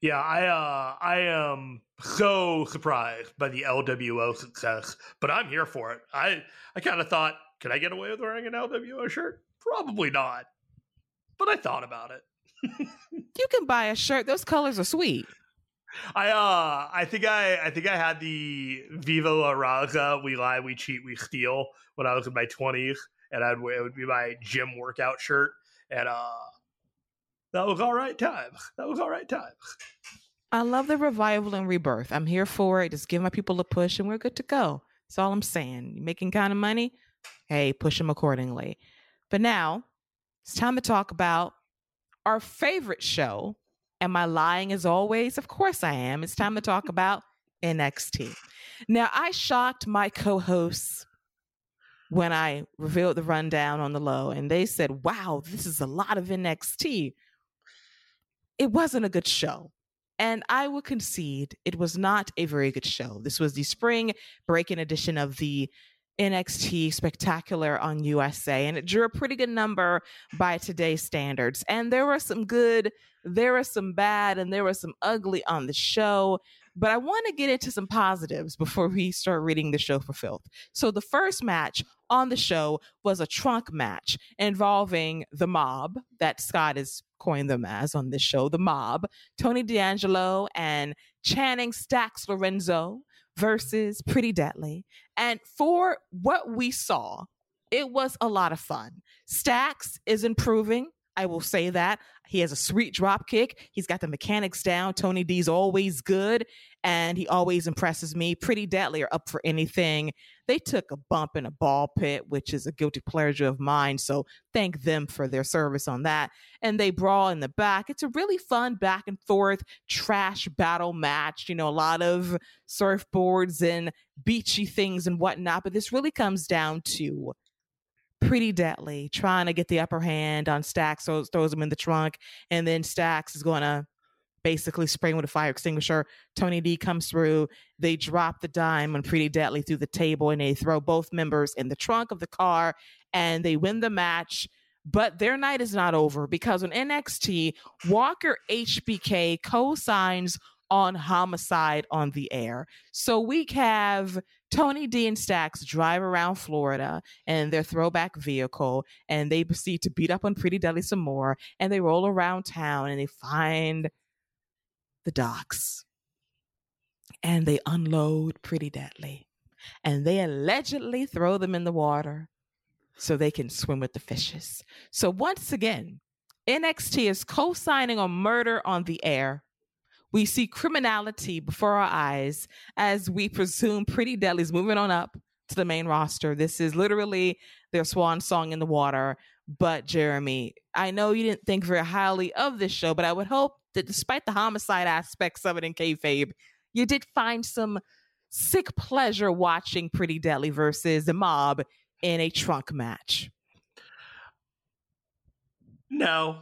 Yeah, I uh, I am so surprised by the LWO success, but I'm here for it. I I kind of thought, can I get away with wearing an LWO shirt? Probably not, but I thought about it. you can buy a shirt; those colors are sweet. I uh I think I I think I had the Viva La Raza, we lie, we cheat, we steal when I was in my twenties, and I'd it would be my gym workout shirt, and uh that was all right time. That was all right time. I love the revival and rebirth. I'm here for it. Just give my people a push and we're good to go. That's all I'm saying. You making kind of money? Hey, push them accordingly. But now it's time to talk about our favorite show. Am I lying as always? Of course I am. It's time to talk about NXT. Now, I shocked my co hosts when I revealed the rundown on the low, and they said, wow, this is a lot of NXT. It wasn't a good show. And I will concede it was not a very good show. This was the spring break in edition of the NXT Spectacular on USA, and it drew a pretty good number by today's standards. And there were some good, there were some bad, and there was some ugly on the show. But I want to get into some positives before we start reading the show for filth. So the first match on the show was a trunk match involving the mob that Scott has coined them as on this show, the mob, Tony D'Angelo and Channing Stacks Lorenzo versus Pretty Deadly. And for what we saw, it was a lot of fun. Stacks is improving. I will say that. He has a sweet drop kick. He's got the mechanics down. Tony D's always good and he always impresses me. Pretty Deadly are up for anything. They took a bump in a ball pit, which is a guilty pleasure of mine. So thank them for their service on that. And they brawl in the back. It's a really fun back and forth trash battle match. You know, a lot of surfboards and beachy things and whatnot. But this really comes down to pretty deadly, trying to get the upper hand on Stacks, so throws him in the trunk, and then Stacks is going to basically spraying with a fire extinguisher. Tony D comes through. They drop the dime on Pretty Deadly through the table, and they throw both members in the trunk of the car, and they win the match. But their night is not over because on NXT, Walker HBK co-signs on homicide on the air. So we have Tony D and Stacks drive around Florida in their throwback vehicle and they proceed to beat up on Pretty Deadly some more and they roll around town and they find the docks and they unload Pretty Deadly and they allegedly throw them in the water so they can swim with the fishes. So once again, NXT is co signing on murder on the air we see criminality before our eyes as we presume Pretty Deadly's moving on up to the main roster. This is literally their swan song in the water. But Jeremy, I know you didn't think very highly of this show, but I would hope that despite the homicide aspects of it in kayfabe, you did find some sick pleasure watching Pretty Deadly versus the mob in a trunk match. No.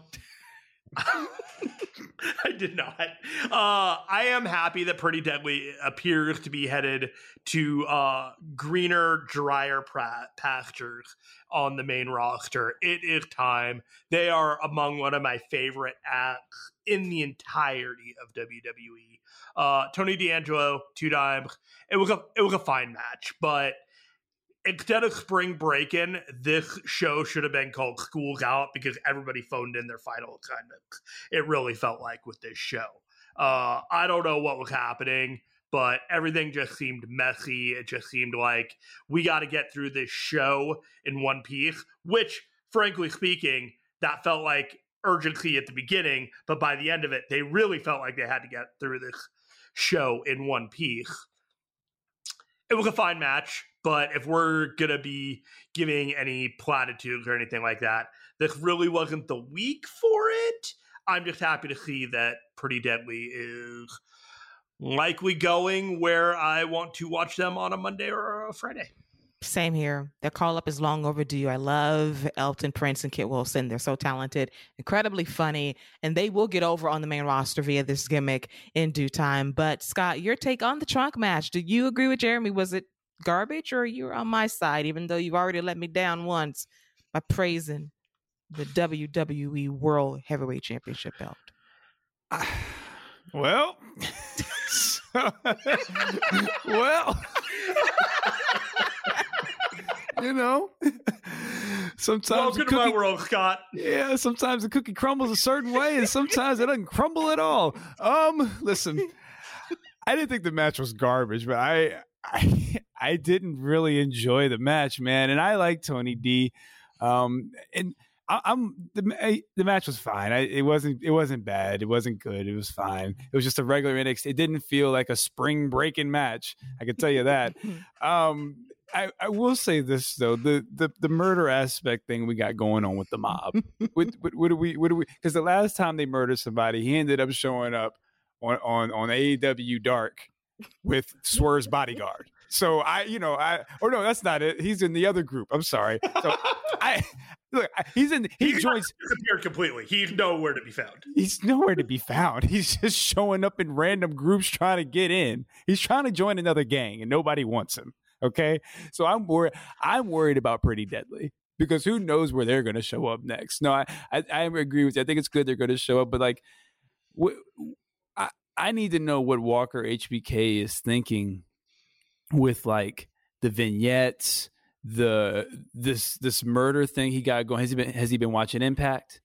I did not. Uh, I am happy that Pretty Deadly appears to be headed to uh, greener, drier pra- pastures on the main roster. It is time. They are among one of my favorite acts in the entirety of WWE. Uh, Tony D'Angelo, two times. It was a it was a fine match, but instead of spring breaking, this show should have been called Schools Out because everybody phoned in their final assignments. It really felt like with this show. Uh, I don't know what was happening, but everything just seemed messy. It just seemed like we got to get through this show in one piece, which, frankly speaking, that felt like urgency at the beginning, but by the end of it, they really felt like they had to get through this show in one piece. It was a fine match. But if we're going to be giving any platitudes or anything like that, this really wasn't the week for it. I'm just happy to see that Pretty Deadly is likely going where I want to watch them on a Monday or a Friday. Same here. Their call up is long overdue. I love Elton Prince and Kit Wilson. They're so talented, incredibly funny, and they will get over on the main roster via this gimmick in due time. But Scott, your take on the trunk match? Do you agree with Jeremy? Was it garbage or you're on my side, even though you've already let me down once by praising the WWE World Heavyweight Championship belt? Well, well, you know, sometimes welcome cookie, to my world, Scott. Yeah, sometimes the cookie crumbles a certain way, and sometimes it doesn't crumble at all. Um, listen, I didn't think the match was garbage, but I I, I didn't really enjoy the match, man. And I like Tony D. Um, and I, am the the match was fine. I, it wasn't it wasn't bad. It wasn't good. It was fine. It was just a regular NXT. It didn't feel like a spring breaking match. I can tell you that. um, I, I will say this though the, the the murder aspect thing we got going on with the mob. what, what, what do we what do we? Because the last time they murdered somebody, he ended up showing up on on on AEW Dark with Swerve's bodyguard. So I, you know, I or no, that's not it. He's in the other group. I'm sorry. So I look, he's in. He He's joins. disappeared completely. He's nowhere to be found. He's nowhere to be found. He's just showing up in random groups trying to get in. He's trying to join another gang, and nobody wants him. Okay, so I'm worried. I'm worried about Pretty Deadly because who knows where they're going to show up next. No, I, I I agree with you. I think it's good they're going to show up, but like, wh- I I need to know what Walker HBK is thinking with like the vignettes, the this this murder thing he got going. Has he been has he been watching Impact?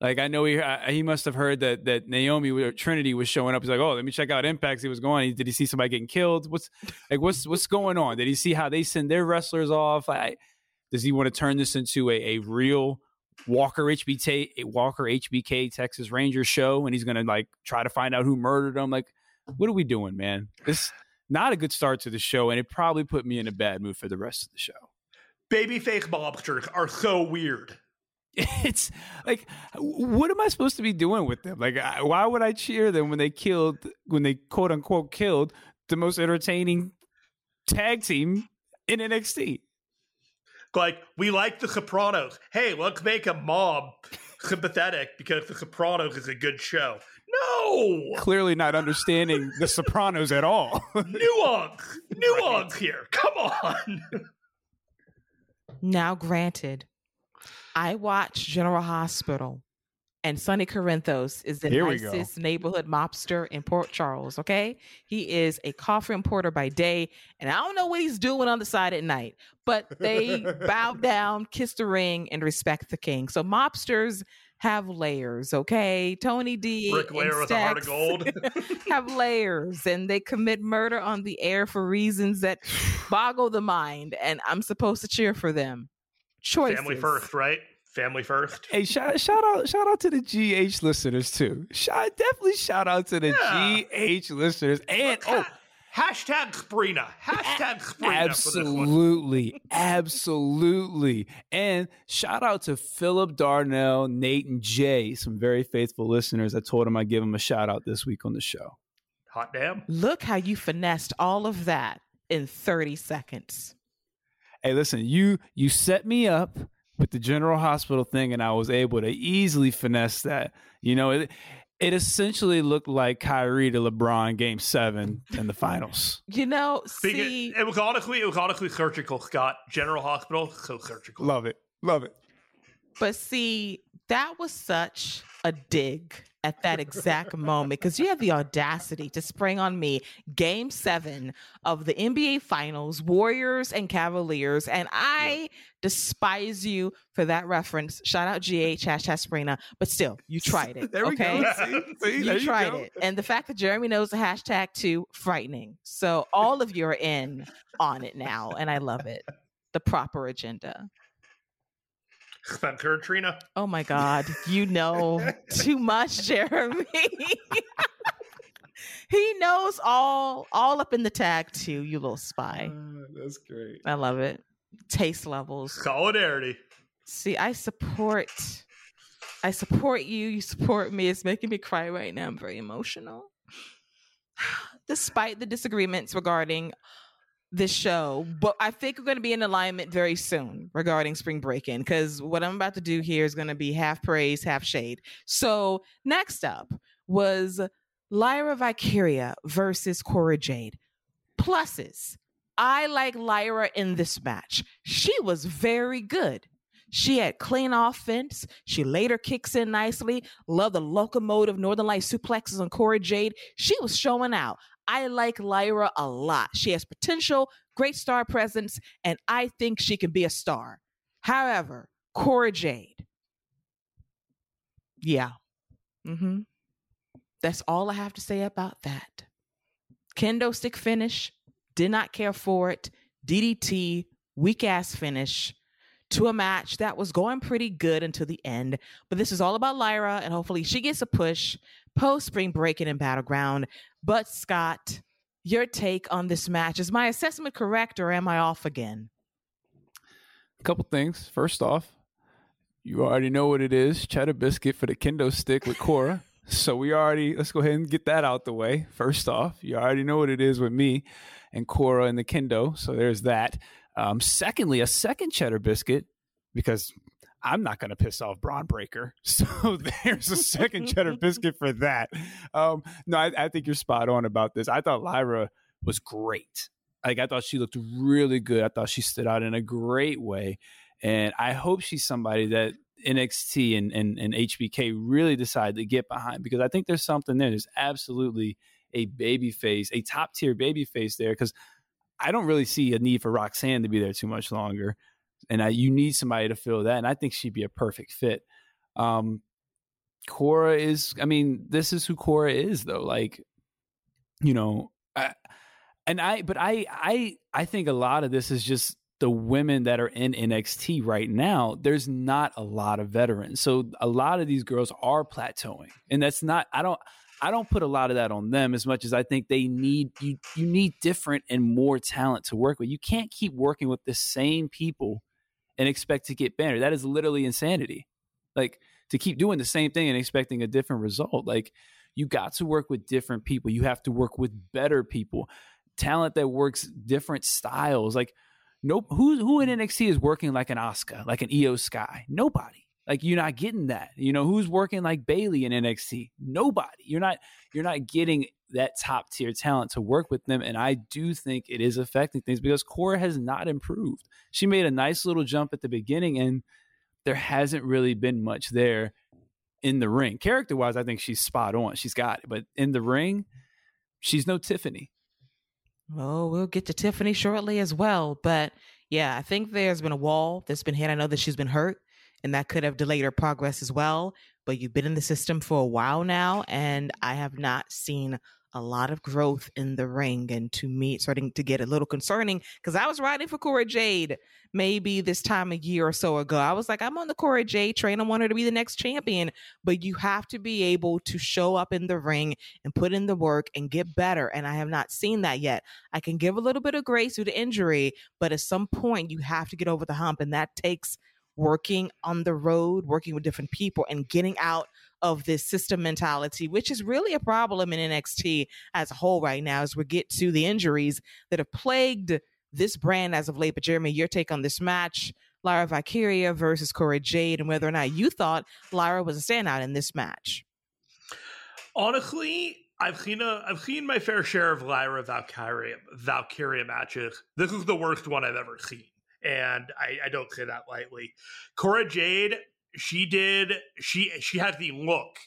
Like I know he I, he must have heard that that Naomi or Trinity was showing up. He's like, oh, let me check out Impact. He was going. Did he see somebody getting killed? What's like what's what's going on? Did he see how they send their wrestlers off? I, does he want to turn this into a, a real Walker HBK a Walker HBK Texas Ranger show? And he's gonna like try to find out who murdered him. Like, what are we doing, man? This not a good start to the show, and it probably put me in a bad mood for the rest of the show. Babyface mobsters are so weird. it's like what am i supposed to be doing with them like why would i cheer them when they killed when they quote unquote killed the most entertaining tag team in nxt Like, we like The Sopranos. Hey, let's make a mob sympathetic because The Sopranos is a good show. No! clearly not understanding the sopranos at all Nuance! Nuance here. Come on! Now, granted, I watch General Hospital, and Sonny Corinthos is the Here go. nicest neighborhood mobster in Port Charles. Okay, he is a coffee importer by day, and I don't know what he's doing on the side at night. But they bow down, kiss the ring, and respect the king. So mobsters have layers. Okay, Tony D, Brick and layer with a heart of gold. have layers and they commit murder on the air for reasons that boggle the mind and i'm supposed to cheer for them choices Family first, right? Family first. hey shout, shout out shout out to the gh listeners too shout definitely shout out to the Yeah. gh listeners and oh Hashtag Sprina. Hashtag Sprina. For this one. Absolutely. Absolutely. And shout out to Philip Darnell, Nate, and Jay, some very faithful listeners. I told them I'd give them a shout out this week on the show. Hot damn. look how you finessed all of that in 30 seconds Hey, listen, you you set me up with the General Hospital thing, and I was able to easily finesse that. You know, it it essentially looked like Kyrie to LeBron game seven in the finals. you know see it was honestly, it was honestly surgical, Scott. General Hospital, so surgical. Love it. Love it. but see that was such a dig at that exact moment because you have the audacity to spring on me game seven of the NBA Finals, Warriors and Cavaliers, and I despise you for that reference. Shout out GH hashtag Sprina, but still, you tried it. There we okay? go. See? See? You you tried go. it. And the fact that Jeremy knows the hashtag too, frightening. So all of you are in on it now, and I love it. The proper agenda. Spencer and Trina. Oh my God. You know too much, Jeremy. he knows all all up in the tag too, you little spy. Ah, that's great. I love it. Taste levels. Solidarity. See, I support I support you, you support me. It's making me cry right now. I'm very emotional. Despite the disagreements regarding this show, but I think we're going to be in alignment very soon regarding spring break-in because what I'm about to do here is going to be half praise, half shade. So next up was Lyra Valkyria versus Cora Jade. Pluses. I like Lyra in this match. She was very good. She had clean offense. She later kicks in nicely. Love the locomotive Northern Light suplexes on Cora Jade. She was showing out. I like Lyra a lot. She has potential, great star presence, and I think she can be a star. However, Cora Jade. Yeah. Mm-hmm. That's all I have to say about that. Kendo stick finish. Did not care for it. DDT, weak ass finish to a match that was going pretty good until the end. But this is all about Lyra, and hopefully she gets a push post spring breaking and battleground. But Scott, your take on this match is my assessment correct, or am I off again? A couple things. First off, you already know what it is. Cheddar biscuit for the kendo stick with Cora. So we already let's go ahead and get that out the way. First off, you already know what it is with me and Cora and the Kendo. So there's that. Um, secondly, a second cheddar biscuit because I'm not going to piss off Bron Breakker. So there's a second cheddar biscuit for that. Um, no, I, I, think you're spot on about this. I thought Lyra was great. Like I thought she looked really good. I thought she stood out in a great way, and I hope she's somebody that NXT and, and, and HBK really decide to get behind because I think there's something there. There's absolutely a baby face, a top tier baby face there because I don't really see a need for Roxanne to be there too much longer and I, you need somebody to fill that. And I think she'd be a perfect fit. Um, Cora is, I mean, this is who Cora is, though. Like, you know, I, and I, but I, I, I think a lot of this is just the women that are in NXT right now. There's not a lot of veterans, so a lot of these girls are plateauing, and that's not. I don't. I don't put a lot of that on them as much as I think they need you. You need different and more talent to work with. You can't keep working with the same people and expect to get better. That is literally insanity. Like to keep doing the same thing and expecting a different result. Like you got to work with different people. You have to work with better people. Talent that works different styles. Like nope who who in NXT is working like an Asuka, like an Iyo Sky? Nobody. Like you're not getting that. You know, who's working like Bayley in NXT? Nobody. You're not you're not getting that top tier talent to work with them. And I do think it is affecting things because Cora has not improved. She made a nice little jump at the beginning, and there hasn't really been much there in the ring. Character wise, I think she's spot on. She's got it. But in the ring, she's no Tiffany. Well, we'll get to Tiffany shortly as well. But yeah, I think there's been a wall that's been hit. I know that she's been hurt, and that could have delayed her progress as well. But you've been in the system for a while now, and I have not seen a lot of growth in the ring and to me it's starting to get a little concerning because I was riding for Cora Jade maybe this time a year or so ago. I was like, I'm on the Cora Jade train. I want her to be the next champion. But you have to be able to show up in the ring and put in the work and get better. And I have not seen that yet. I can give a little bit of grace due to injury, but at some point you have to get over the hump. And that takes working on the road, working with different people, and getting out of this system mentality, which is really a problem in NXT as a whole right now, as we get to the injuries that have plagued this brand as of late. But Jeremy, your take on this match, Lyra Valkyria versus Cora Jade, and whether or not you thought Lyra was a standout in this match. Honestly, I've seen a, I've seen my fair share of Lyra Valkyria Valkyria matches. This is the worst one I've ever seen, and I, I don't say that lightly. Cora Jade, she did she she has the look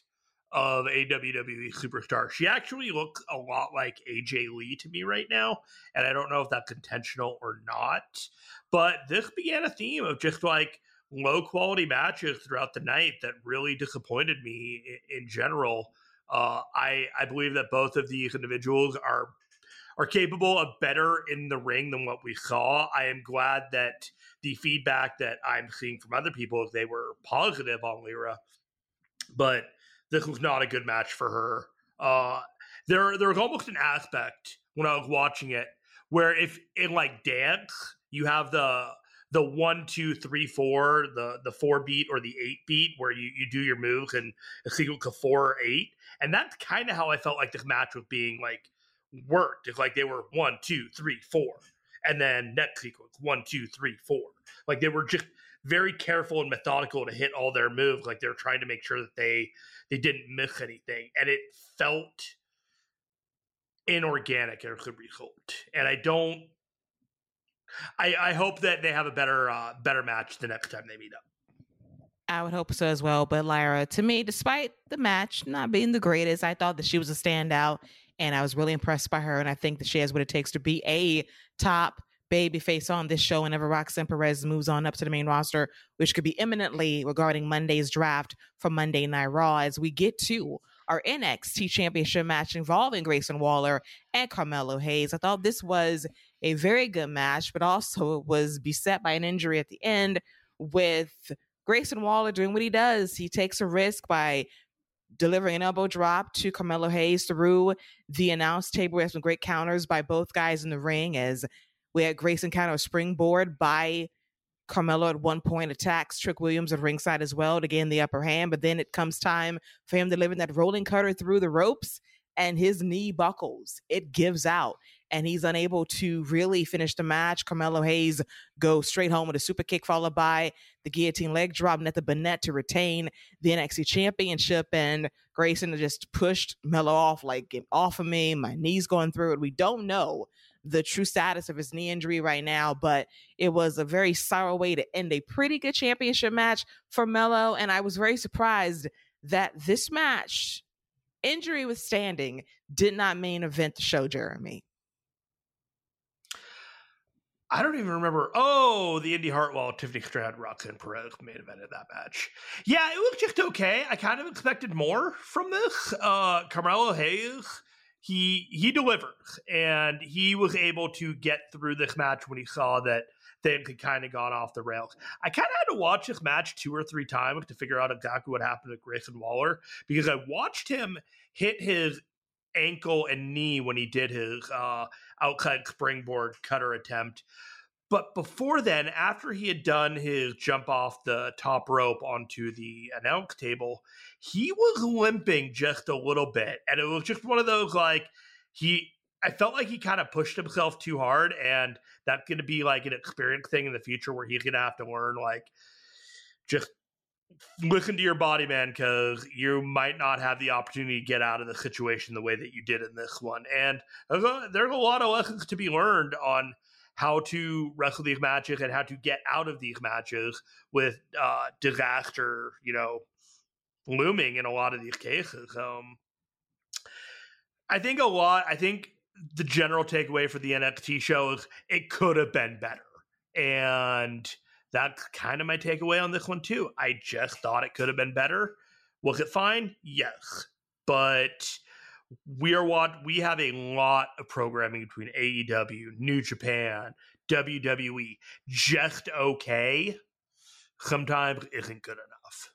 of a WWE superstar. She actually looks a lot like AJ Lee to me right now, and I don't know if that's intentional or not. But this began a theme of just like low quality matches throughout the night that really disappointed me in, in general. Uh, I I believe that both of these individuals are are capable of better in the ring than what we saw. I am glad that the feedback that I'm seeing from other people they were positive on Lyra, but this was not a good match for her. Uh, there, there was almost an aspect when I was watching it where if in like dance you have the the one two three four the the four beat or the eight beat where you you do your moves and a sequence of four or eight and that's kind of how I felt like this match was being like worked. It's like they were one two three four and then next sequence one two three four. Like they were just very careful and methodical to hit all their moves. Like they were trying to make sure that they they didn't miss anything. And it felt inorganic as a result and i don't i i hope that they have a better uh better match the next time they meet up. I would hope so as well. But Lyra, to me, despite the match not being the greatest, I thought that she was a standout and I was really impressed by her. And I think that she has what it takes to be a top baby face on this show whenever Roxanne Perez moves on up to the main roster, which could be imminently regarding Monday's draft for Monday Night Raw as we get to our NXT Championship match involving Grayson Waller and Carmelo Hayes. I thought this was a very good match, but also it was beset by an injury at the end with Grayson Waller doing what he does. He takes a risk by delivering an elbow drop to Carmelo Hayes through the announce table. We have some great counters by both guys in the ring as we had Grayson of a springboard by Carmelo at one point attacks Trick Williams at ringside as well to gain the upper hand, but then it comes time for him to live in that rolling cutter through the ropes and his knee buckles. It gives out and he's unable to really finish the match. Carmelo Hayes goes straight home with a super kick, followed by the guillotine leg drop the Bennett to retain the NXT championship. And Grayson just pushed Melo off, like, get off of me. My knee's going through it. We don't know the true status of his knee injury right now, but it was a very sour way to end a pretty good championship match for Melo. And I was very surprised that this match, injury withstanding, did not main event the show, Jeremy. I don't even remember. Oh, the Indi Hartwell, Tiffany Stratton, Roxanne Perez main of that match. Yeah, it looked just okay. I kind of expected more from this. Uh, Carmelo Hayes, he he delivers, and he was able to get through this match when he saw that things had kind of gone off the rails. I kind of had to watch this match two or three times to figure out exactly what happened to Grayson Waller because I watched him hit his ankle and knee when he did his uh, outside springboard cutter attempt. But before then, after he had done his jump off the top rope onto the uh, announce table, he was limping just a little bit. And it was just one of those like, he, I felt like he kind of pushed himself too hard. And that's going to be like an experience thing in the future where he's going to have to learn, like, just listen to your body, man, because you might not have the opportunity to get out of the situation the way that you did in this one. And there's a, lot of lessons to be learned on how to wrestle these matches and how to get out of these matches with uh, disaster, you know, looming in a lot of these cases. Um, I think a lot. I think the general takeaway for the NXT show is it could have been better, and that's kind of my takeaway on this one too. I just thought it could have been better. Was it fine? Yes, but we are what we have a lot of programming between AEW, New Japan, WWE. Just okay sometimes isn't good enough.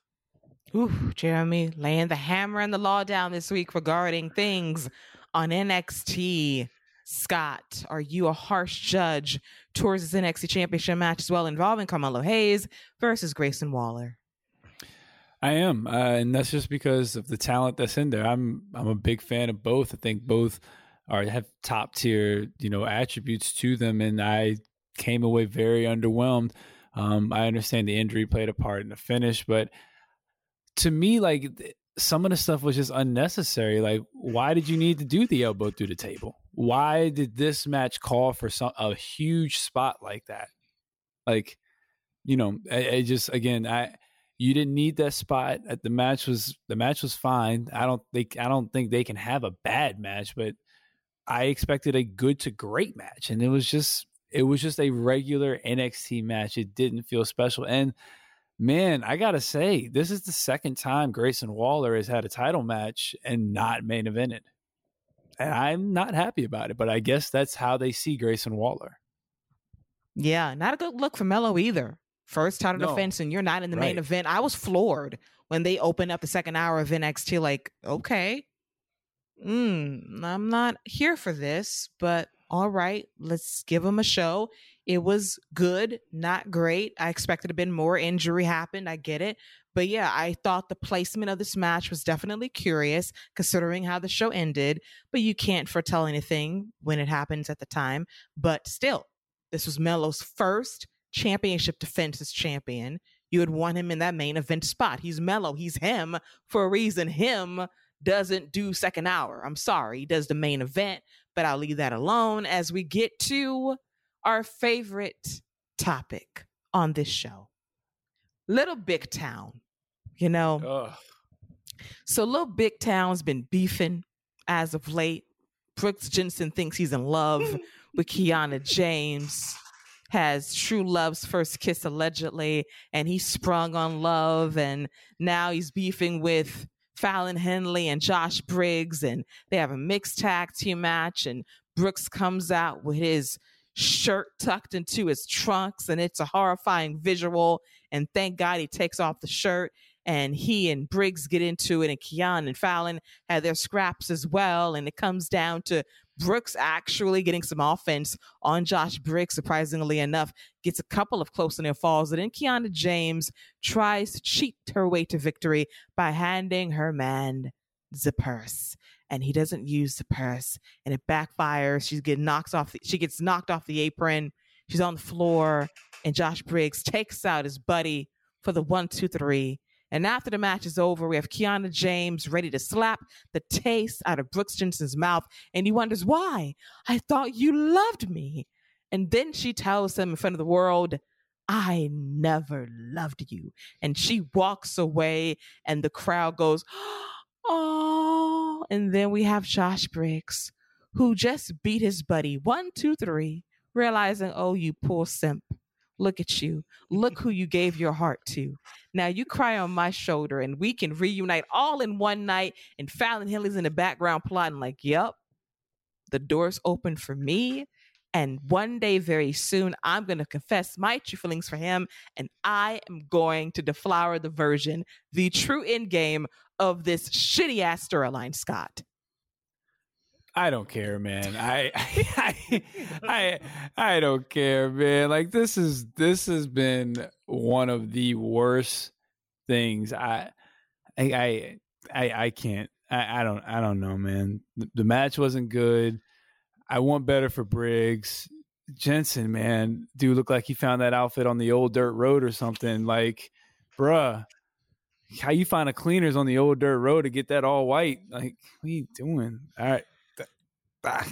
Ooh, Jeremy laying the hammer and the law down this week regarding things on NXT. Scott, are you a harsh judge towards this NXT championship match as well involving Carmelo Hayes versus Grayson Waller? I am, uh, and that's just because of the talent that's in there. I'm I'm a big fan of both. I think both are have top tier, you know, attributes to them, and I came away very underwhelmed. Um, I understand the injury played a part in the finish, but to me, like some of the stuff was just unnecessary. Like, why did you need to do the elbow through the table? Why did this match call for some a huge spot like that? Like, you know, I, I just again, I you didn't need that spot. Uh, the match was the match was fine. I don't think I don't think they can have a bad match, but I expected a good to great match, and it was just it was just a regular NXT match. It didn't feel special, and man, I gotta say, this is the second time Grayson Waller has had a title match and not main evented, and I'm not happy about it. But I guess that's how they see Grayson Waller. Yeah, not a good look for Melo either first title no. defense and you're not in the right. main event. I was floored when they opened up the second hour of NXT. Like, okay, mm, I'm not here for this, but all right, let's give them a show. It was good, not great. I expected a bit more injury happened. I get it. But yeah, I thought the placement of this match was definitely curious considering how the show ended. But you can't foretell anything when it happens at the time. But still, this was Melo's first championship defense as champion, you would want him in that main event spot. He's Melo. He's him for a reason. Him doesn't do second hour. I'm sorry. He does the main event, but I'll leave that alone as we get to our favorite topic on this show. Little Big Town, you know. Ugh. So Little Big Town's been beefing as of late. Brooks Jensen thinks he's in love with Kiana James has true love's first kiss allegedly, and he sprung on love, and now he's beefing with Fallon Henley and Josh Briggs, and they have a mixed tag team match, and Brooks comes out with his shirt tucked into his trunks, and it's a horrifying visual. And thank God he takes off the shirt, and he and Briggs get into it, and Kiana and Fallon have their scraps as well, and it comes down to Brooks actually getting some offense on Josh Briggs, surprisingly enough, gets a couple of close near falls. And then Kiana James tries to cheat her way to victory by handing her man the purse. And he doesn't use the purse and it backfires. She's getting knocked off the, she gets knocked off the apron. She's on the floor, and Josh Briggs takes out his buddy for the one, two, three. And after the match is over, we have Kiana James ready to slap the taste out of Brooks Jensen's mouth. And he wonders, why? I thought you loved me. And then she tells him in front of the world, I never loved you. And she walks away, and the crowd goes, Oh. And then we have Josh Briggs, who just beat his buddy one, two, three, realizing, Oh, you poor simp. Look at you. Look who you gave your heart to. Now you cry on my shoulder and we can reunite all in one night. And Fallon Henley is in the background plotting, like, yep, the door's open for me. And one day, very soon, I'm going to confess my true feelings for him. And I am going to deflower the version, the true end game of this shitty ass storyline, Scott. I don't care, man. I, I I I don't care, man. Like this is this has been one of the worst things. I I I I, can't. I, I don't I don't know, man. The, the match wasn't good. I want better for Briggs. Jensen, man, dude looked like he found that outfit on the old dirt road or something. Like, bruh, how you find a cleaners on the old dirt road to get that all white? Like, what are you doing? All right ah,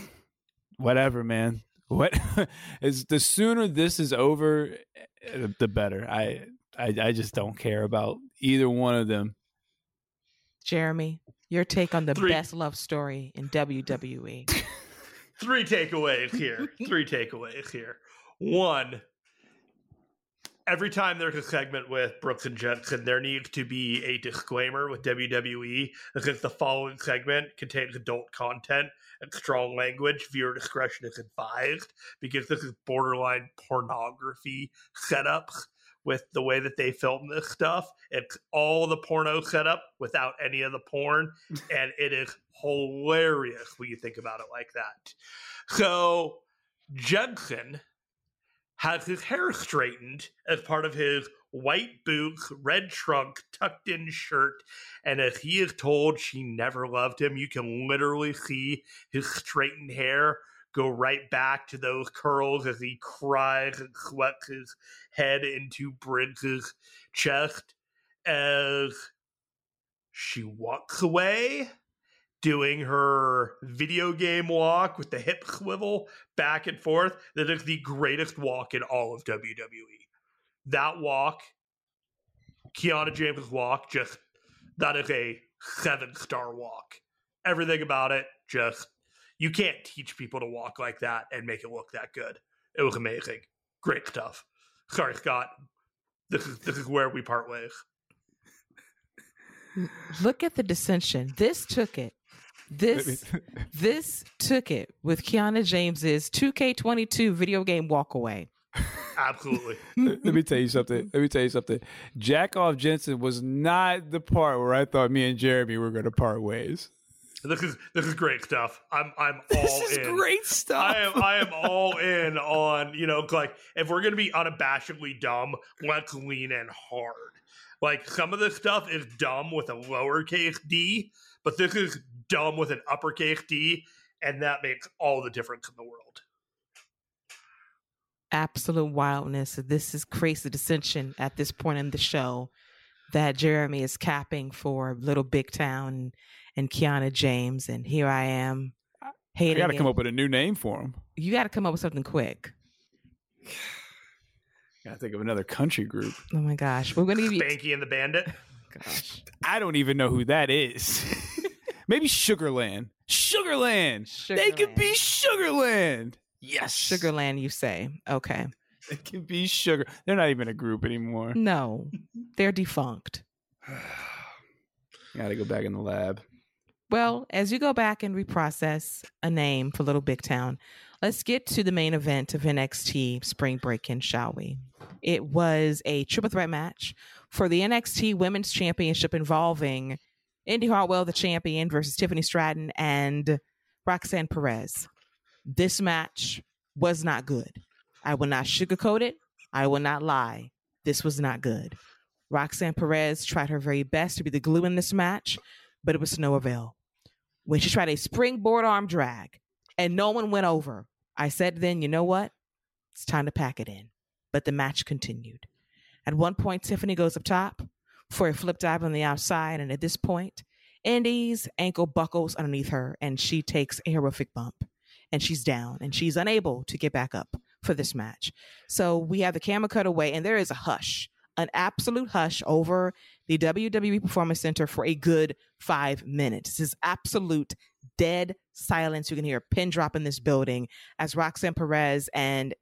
whatever, man. What is the sooner this is over, eh, the better. I, I I just don't care about either one of them. Jeremy, your take on the Three. best love story in WWE. Three takeaways here. Three takeaways here. One, every time there's a segment with Brooks and Jensen, there needs to be a disclaimer with WWE because the following segment contains adult content and strong language. Viewer discretion is advised because this is borderline pornography setups with the way that they film this stuff. It's all the porno setup without any of the porn, and it is hilarious when you think about it like that. So Jensen has his hair straightened as part of his white boots, red trunk, tucked in shirt. And as he is told she never loved him, you can literally see his straightened hair go right back to those curls as he cries and sweats his head into Briggs's chest as she walks away doing her video game walk with the hip swivel back and forth. That is the greatest walk in all of WWE. That walk, Kiana James' walk, just that is a seven star walk. Everything about it, just you can't teach people to walk like that and make it look that good. It was amazing. Great stuff. Sorry, Scott. This is this is where we part ways. Look at the dissension. This took it this this took it with Kiana James's 2K22 video game walkaway. Absolutely. Let me tell you something. Let me tell you something. Jack off Jensen was not the part where I thought me and Jeremy were going to part ways. This is this is great stuff. I'm I'm all this is in. Great stuff. I am I am all in on you know like if we're gonna be unabashedly dumb, let's lean in hard. Like some of this stuff is dumb with a lowercase d, but this is dumb with an uppercase D, and that makes all the difference in the world. Absolute wildness. This is crazy dissension at this point in the show that Jeremy is capping for Little Big Town and Kiana James, and here I am. Hating I got to come up with a new name for him. You got to come up with something quick. Gotta think of another country group. Oh my gosh, we're gonna give you Spanky and the Bandit. Gosh, I don't even know who that is. Maybe Sugarland. Sugarland. Sugarland. They could be Sugarland. Yes. Sugarland, you say. Okay. They can be sugar. They're not even a group anymore. No, they're defunct. Got to go back in the lab. Well, as you go back and reprocess a name for Little Big Town, let's get to the main event of NXT Spring Break-In, shall we? It was a triple threat match for the NXT Women's Championship involving Indi Hartwell, the champion, versus Tiffany Stratton and Roxanne Perez. This match was not good. I will not sugarcoat it. I will not lie. This was not good. Roxanne Perez tried her very best to be the glue in this match, but it was no avail. When she tried a springboard arm drag and no one went over, I said then, you know what? It's time to pack it in. But the match continued. At one point, Tiffany goes up top for a flip dive on the outside, and at this point, Indi's ankle buckles underneath her and she takes a horrific bump and she's down and she's unable to get back up for this match. So we have the camera cut away and there is a hush, an absolute hush over the WWE Performance Center for a good five minutes. This is absolute dead silence. You can hear a pin drop in this building as Roxanne Perez and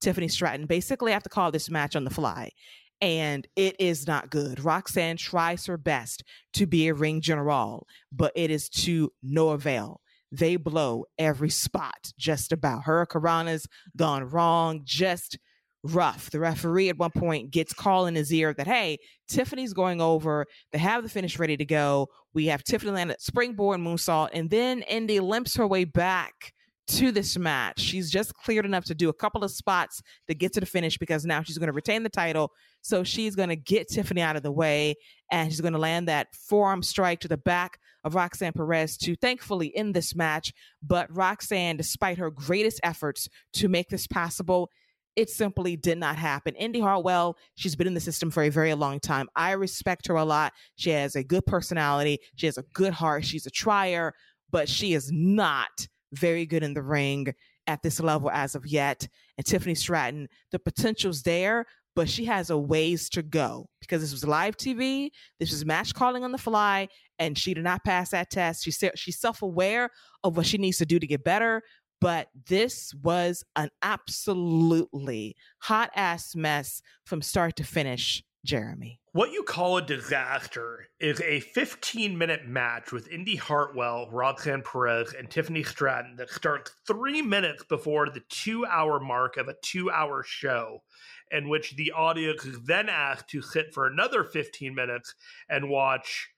Tiffany Stratton basically have to call this match on the fly and it is not good. Roxanne tries her best to be a ring general, but it is to no avail. They blow every spot just about. Hurricanrana's gone wrong, just rough. The referee at one point gets call in his ear that, hey, Tiffany's going over. They have the finish ready to go. We have Tiffany land at springboard moonsault, and then Indi limps her way back to this match. She's just cleared enough to do a couple of spots to get to the finish because now she's going to retain the title. So she's going to get Tiffany out of the way and she's going to land that forearm strike to the back of Roxanne Perez to thankfully end this match. But Roxanne, despite her greatest efforts to make this possible, it simply did not happen. Indi Hartwell, she's been in the system for a very long time. I respect her a lot. She has a good personality, she has a good heart, she's a trier, but she is not very good in the ring at this level as of yet. And Tiffany Stratton, the potential's there, but she has a ways to go because this was live TV. This was match calling on the fly, and she did not pass that test. She she's self aware of what she needs to do to get better. But this was an absolutely hot ass mess from start to finish, Jeremy. What you call a disaster is a 15 minute match with Indi Hartwell, Roxanne Perez, and Tiffany Stratton that starts three minutes before the two hour mark of a two hour show, in which the audience is then asked to sit for another 15 minutes and watch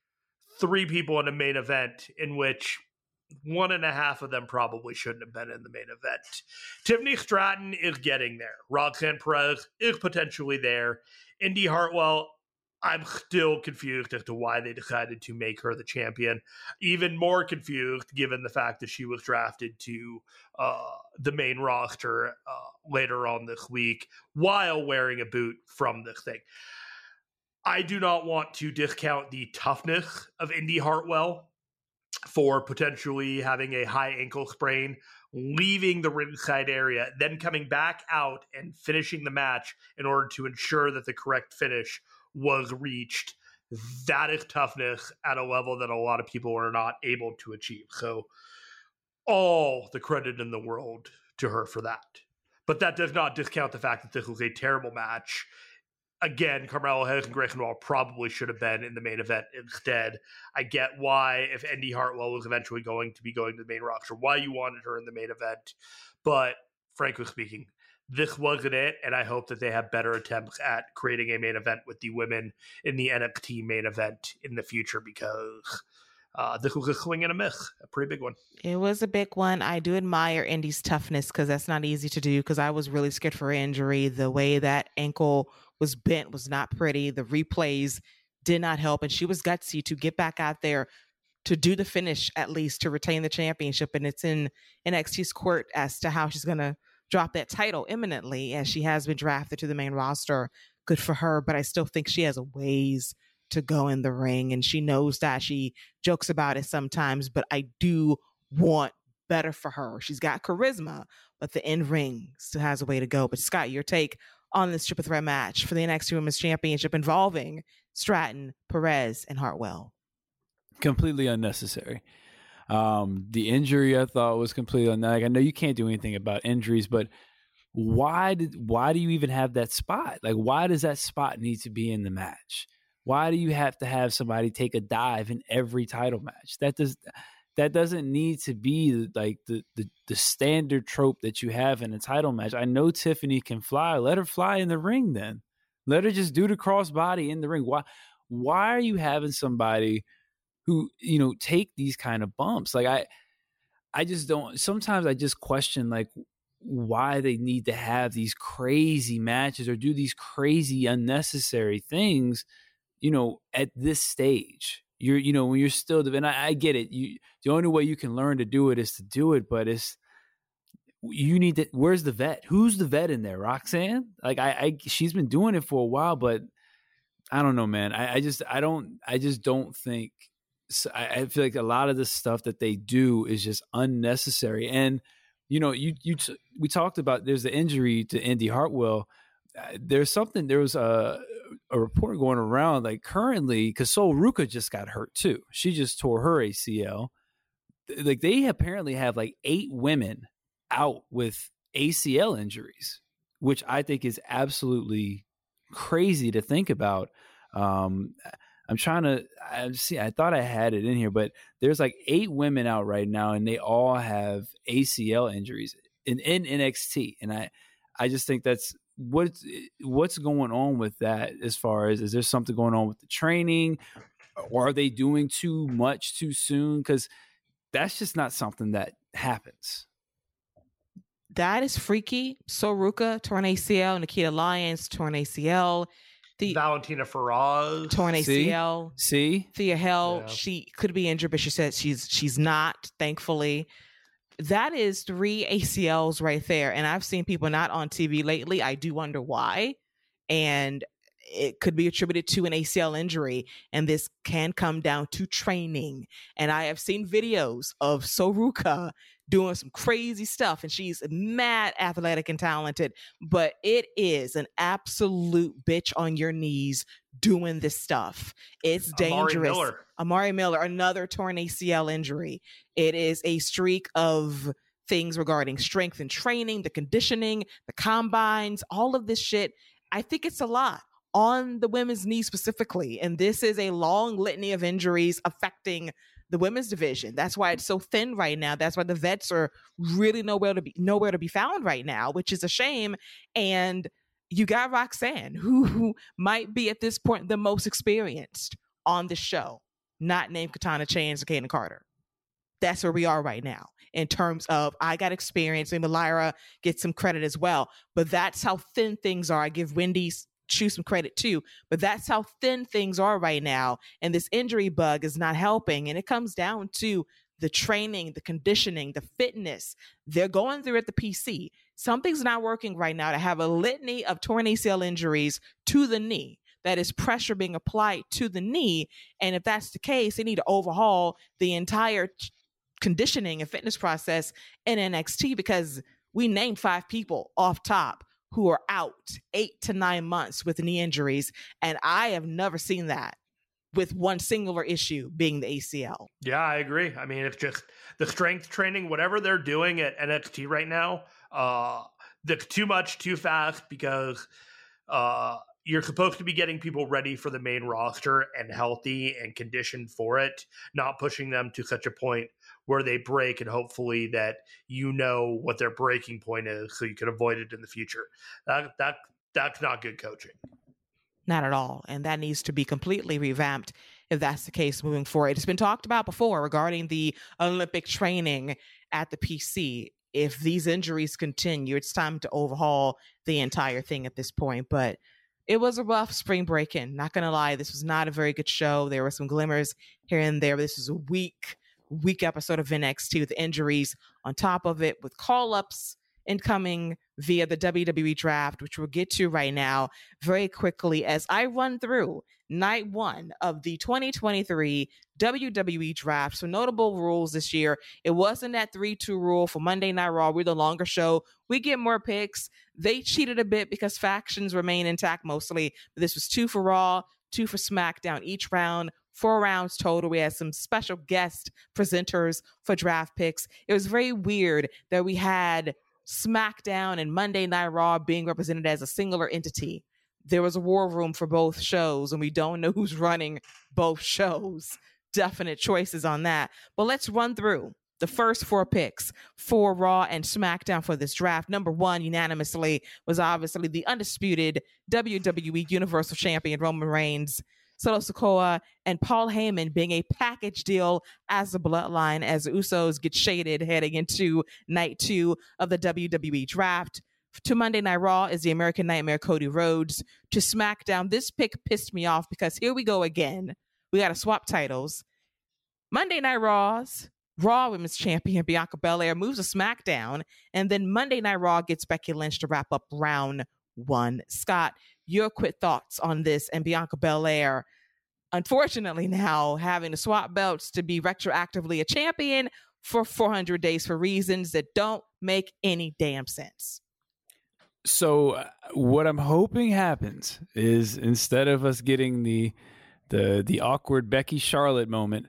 three people in a main event in which one and a half of them probably shouldn't have been in the main event. Tiffany Stratton is getting there. Roxanne Perez is potentially there. Indi Hartwell I'm still confused as to why they decided to make her the champion. Even more confused given the fact that she was drafted to uh, the main roster uh, later on this week while wearing a boot from this thing. I do not want to discount the toughness of Indi Hartwell for potentially having a high ankle sprain, leaving the ringside area, then coming back out and finishing the match in order to ensure that the correct finish was reached. That is toughness at a level that a lot of people are not able to achieve. So, all the credit in the world to her for that. But that does not discount the fact that this was a terrible match. Again, Carmelo and Grayson Waller probably should have been in the main event instead. I get why, if Indi Hartwell was eventually going to be going to the main roster, why you wanted her in the main event. But frankly speaking, this wasn't it, and I hope that they have better attempts at creating a main event with the women in the NXT main event in the future because uh, this was a swing and a miss, a pretty big one. It was a big one. I do admire Indi's toughness because that's not easy to do. Because I was really scared for injury. The way that ankle was bent was not pretty. The replays did not help, and she was gutsy to get back out there to do the finish at least to retain the championship. And it's in NXT's court as to how she's going to drop that title imminently as she has been drafted to the main roster. Good for her, but I still think she has a ways to go in the ring and she knows that she jokes about it sometimes, but I do want better for her. She's got charisma, but the in ring still has a way to go. But Scott, your take on this triple threat match for the NXT Women's Championship involving Stratton, Perez, and Hartwell. Completely unnecessary. Um, the injury I thought was completely like I know you can't do anything about injuries, but why did why do you even have that spot? Like why does that spot need to be in the match? Why do you have to have somebody take a dive in every title match? That does that doesn't need to be like the, the the standard trope that you have in a title match. I know Tiffany can fly. Let her fly in the ring then. Let her just do the crossbody in the ring. Why why are you having somebody who you know take these kind of bumps like i I just don't. Sometimes I just question like why they need to have these crazy matches or do these crazy unnecessary things. You know, at this stage, you're you know when you're still and I, I get it. You the only way you can learn to do it is to do it, but it's you need to where's the vet? Who's the vet in there? Roxanne? Like i, I she's been doing it for a while but i don't know man. I, I just i don't i just don't think I, I feel like a lot of the stuff that they do is just unnecessary and you know you you we talked about there's the injury to Indi Hartwell. Uh, there's something there was a a report going around like currently because Sol Ruca just got hurt too. She just tore her ACL. Like they apparently have like eight women out with ACL injuries, which I think is absolutely crazy to think about. Um, I'm trying to I see. I thought I had it in here, but there's like eight women out right now, and they all have ACL injuries in, in NXT, and I I just think that's what's eh, what's going on with that. As far as is there something going on with the training, or are they doing too much too soon? Because that's just not something that happens that is freaky. Sol Ruca, torn ACL, Nikita Lyons, torn ACL. The Valentina Feroz, torn ACL. See, See? Thea Hail, yeah. she could be injured, but she said she's she's not. Thankfully, that is three ACLs right there. And I've seen people not on TV lately. I do wonder why, and it could be attributed to an ACL injury, and this can come down to training. And I have seen videos of Sol Ruca doing some crazy stuff and she's mad athletic and talented but it is an absolute bitch on your knees doing this stuff. It's dangerous. Amari miller, amari miller another torn acl injury. It is a streak of things regarding strength and training the conditioning the combines all of this shit. I think it's a lot on the women's knee specifically and this is a long litany of injuries affecting the women's division. That's why it's so thin right now. That's why the vets are really nowhere to be nowhere to be found right now, which is a shame. And you got Roxanne, who, who might be at this point the most experienced on the show, not named Katana Chance or Kayden Carter. That's where we are right now in terms of I got experience and Lyra gets some credit as well. But that's how thin things are. I give Wendy's choose some credit too. But that's how thin things are right now. And this injury bug is not helping. And it comes down to the training, the conditioning, the fitness they're going through at the PC. Something's not working right now to have a litany of torn ACL injuries to the knee. That is pressure being applied to the knee. And if that's the case, they need to overhaul the entire conditioning and fitness process in NXT because we named five people off top who are out eight to nine months with knee injuries. And I have never seen that with one singular issue being the ACL. Yeah, I agree. I mean, it's just the strength training, whatever they're doing at NXT right now, uh, that's too much, too fast because uh, you're supposed to be getting people ready for the main roster and healthy and conditioned for it, not pushing them to such a point where they break and hopefully that you know what their breaking point is so you can avoid it in the future. That that that's not good coaching. Not at all. And that needs to be completely revamped if that's the case moving forward. It's been talked about before regarding the Olympic training at the PC. If these injuries continue, it's time to overhaul the entire thing at this point. But it was a rough spring break in. Not going to lie, this was not a very good show. There were some glimmers here and there. This was a weak week episode of NXT with injuries on top of it, with call ups incoming via the WWE draft, which we'll get to right now very quickly as I run through night one of the 2023 WWE draft. So, notable rules this year. It wasn't that 3 2 rule for Monday Night Raw. We're the longer show. We get more picks. They cheated a bit because factions remain intact mostly. This was two for Raw, two for SmackDown each round four rounds total. We had some special guest presenters for draft picks. It was very weird that we had SmackDown and Monday Night Raw being represented as a singular entity. There was a war room for both shows, and we don't know who's running both shows. Definite choices on that. But let's run through the first four picks for Raw and SmackDown for this draft. Number one, unanimously, was obviously the undisputed WWE Universal Champion Roman Reigns Solo Sikoa and Paul Heyman being a package deal as a bloodline as the Usos get shaded heading into night two of the WWE draft. To Monday Night Raw is the American Nightmare Cody Rhodes. To SmackDown, this pick pissed me off because here we go again. We got to swap titles. Monday Night Raw's Raw Women's Champion Bianca Belair moves to SmackDown, and then Monday Night Raw gets Becky Lynch to wrap up round one. Scott, your quick thoughts on this and Bianca Belair, unfortunately, now having to swap belts to be retroactively a champion for 400 days for reasons that don't make any damn sense. So, uh, what I'm hoping happens is instead of us getting the the the awkward Becky Charlotte moment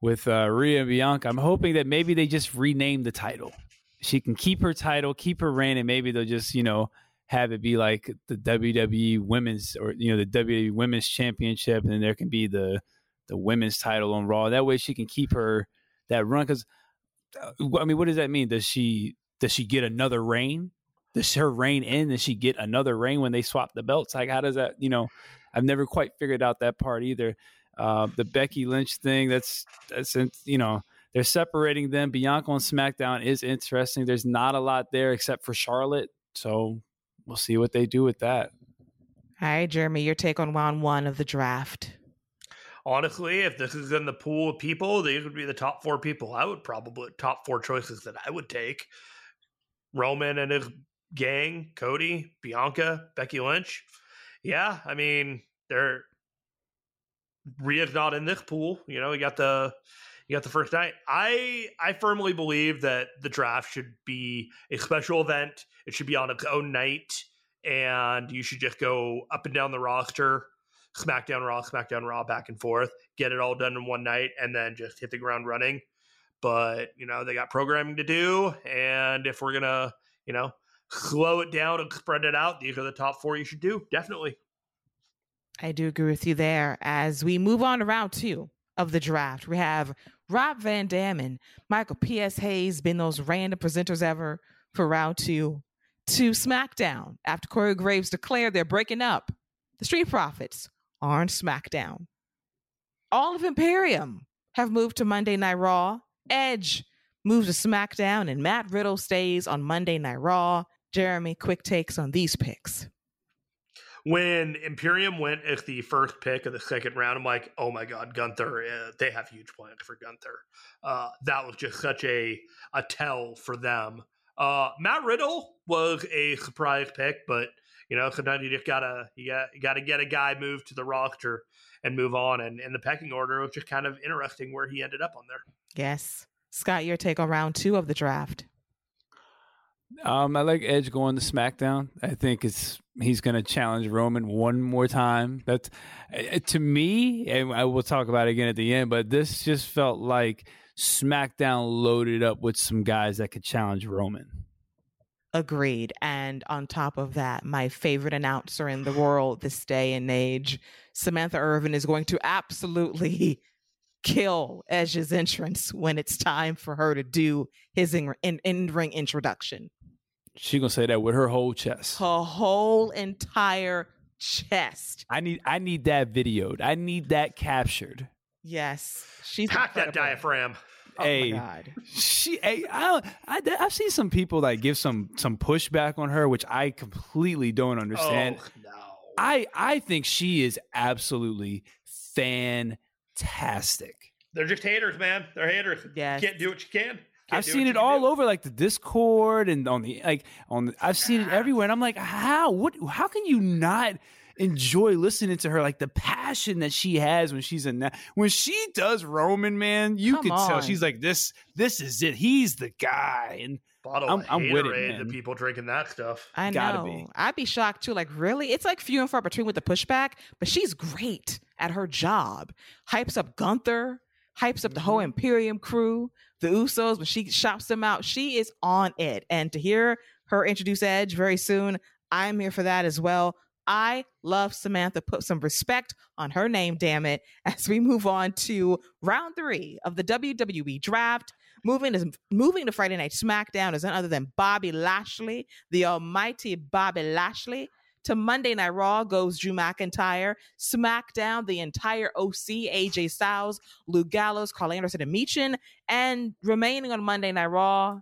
with uh, Rhea and Bianca, I'm hoping that maybe they just rename the title. She can keep her title, keep her reign, and maybe they'll just you know have it be like the WWE Women's or you know the WWE Women's Championship, and then there can be the the women's title on Raw. That way, she can keep her that run. Because uh, I mean, what does that mean? Does she does she get another reign? Does her reign end? Does she get another reign when they swap the belts? Like, how does that? You know, I've never quite figured out that part either. Uh, the Becky Lynch thing, that's that's you know they're separating them. Bianca on SmackDown is interesting. There's not a lot there except for Charlotte, so we'll see what they do with that. All right, Jeremy, your take on round one of the draft. Honestly, if this is in the pool of people, these would be the top four people. I would probably top four choices that I would take. Roman and his gang, Cody, Bianca, Becky Lynch. Yeah, I mean, they're Rhea's not in this pool. You know, we got the you got the first night. I I firmly believe that the draft should be a special event. It should be on its own night, and you should just go up and down the roster, SmackDown Raw, SmackDown Raw, back and forth, get it all done in one night, and then just hit the ground running. But you know they got programming to do, and if we're gonna you know slow it down and spread it out, these are the top four you should do. Definitely. I do agree with you there. As we move on to round two of the draft, we have Rob Van Dam and Michael P.S. Hayes been those random presenters ever for round two to SmackDown after Corey Graves declared they're breaking up. The Street Profits are on SmackDown. All of Imperium have moved to Monday Night Raw. Edge moves to SmackDown, and Matt Riddle stays on Monday Night Raw. Jeremy, quick takes on these picks. When Imperium went as the first pick of the second round, I'm like, oh my god, Gunther! Uh, they have huge plans for Gunther. Uh, that was just such a a tell for them. Uh, Matt Riddle was a surprise pick, but you know sometimes you just gotta you got gotta get a guy moved to the roster and move on. And in the pecking order, was just kind of interesting where he ended up on there. Yes, Scott, your take on round two of the draft. Um, I like Edge going to SmackDown. I think it's he's going to challenge Roman one more time. That's uh, to me, and I will talk about it again at the end. But this just felt like SmackDown loaded up with some guys that could challenge Roman. Agreed. And on top of that, my favorite announcer in the world this day and age, Samantha Irvin, is going to absolutely kill Edge's entrance when it's time for her to do his in, in, in ring introduction. She gonna say that with her whole chest. Her whole entire chest. I need I need that videoed. I need that captured. Yes, she's pack that diaphragm. Oh hey, she. Hey, I, I, I've seen some people like give some some pushback on her, which I completely don't understand. Oh, no. I I think she is absolutely fantastic. They're just haters, man. They're haters. Yes. Can't do what you can. Can't I've seen it all do. over, like the Discord and on the like on. The, I've seen it everywhere, and I'm like, how? What? How can you not enjoy listening to her? Like the passion that she has when she's in that. When she does Roman, man, you Come could tell she's like this. This is it. He's the guy, and Bottle I'm- of I'm with it, Haterade man. to people drinking that stuff. I Gotta know. be. I'd be shocked too. Like, really? It's like few and far between with the pushback, but she's great at her job. Hypes up Gunther, hypes up the whole mm-hmm. Imperium crew, the Usos. When she shops them out, she is on it. And to hear her introduce Edge very soon, I'm here for that as well. I love Samantha. Put some respect on her name, damn it, as we move on to round three of the WWE draft. Moving to moving to Friday Night SmackDown is none other than Bobby Lashley, the almighty Bobby Lashley, To Monday Night Raw goes Drew McIntyre. SmackDown, the entire OC, AJ Styles, Luke Gallows, Karl Anderson, and Michin. And remaining on Monday Night Raw.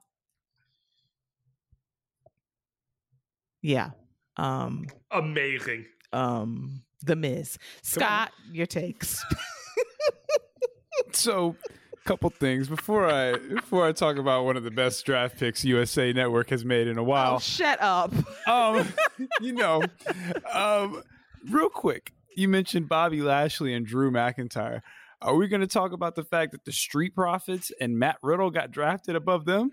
Yeah. Um, Amazing. um, The Miz. Scott, your takes. So, couple things before I before I talk about one of the best draft picks USA Network has made in a Oh, while. shut up. um, you know, um, real quick, you mentioned Bobby Lashley and Drew McIntyre. Are we going to talk about the fact that the Street Profits and Matt Riddle got drafted above them?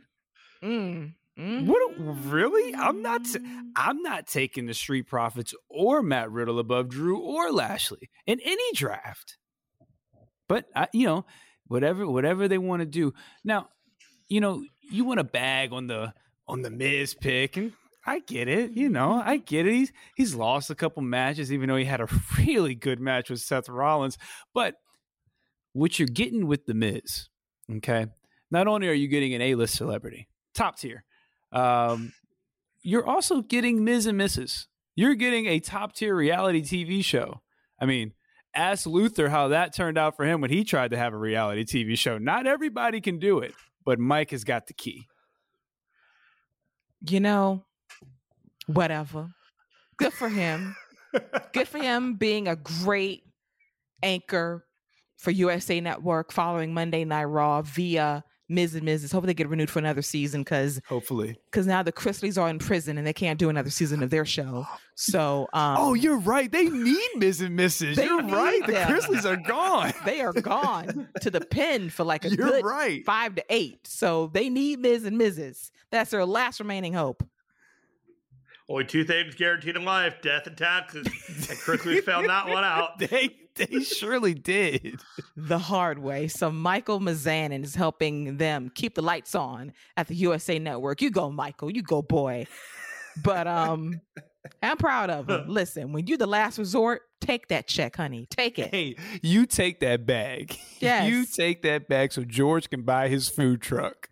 Mm. Mm. What? Really? I'm not. t- I'm not taking the Street Profits or Matt Riddle above Drew or Lashley in any draft. But I, you know, whatever whatever they want to do. Now, you know, you want to bag on the on the Miz pick, and I get it. You know, I get it. He's he's lost a couple matches, even though he had a really good match with Seth Rollins. But what you're getting with the Miz, okay? Not only are you getting an A-list celebrity, top tier, um, you're also getting Ms. and Mrs. You're getting a top tier reality TV show. I mean, ask Luther how that turned out for him when he tried to have a reality TV show. Not everybody can do it, but Mike has got the key. you know, whatever. Good for him. Good for him being a great anchor for USA Network following Monday Night Raw via Ms. and Mrs. Hopefully they get renewed for another season because Hopefully. because now the Chrisleys are in prison and they can't do another season of their show. So um, oh, you're right. They need Ms. and Mrs. You're need right. The them. Chrisleys are gone. they are gone to the pen for like a You're good right. five to eight. So they need Ms. and Mrs. That's their last remaining hope. Only two things guaranteed in life: death and taxes. and Chrisley found that one out. They they surely did. the hard way. So Michael Mizanin is helping them keep the lights on at the USA Network. You go, Michael. You go, boy. But um, I'm proud of him. Listen, when you're the last resort, take that check, honey. Take it. Hey, you take that bag. Yes. You take that bag so George can buy his food truck.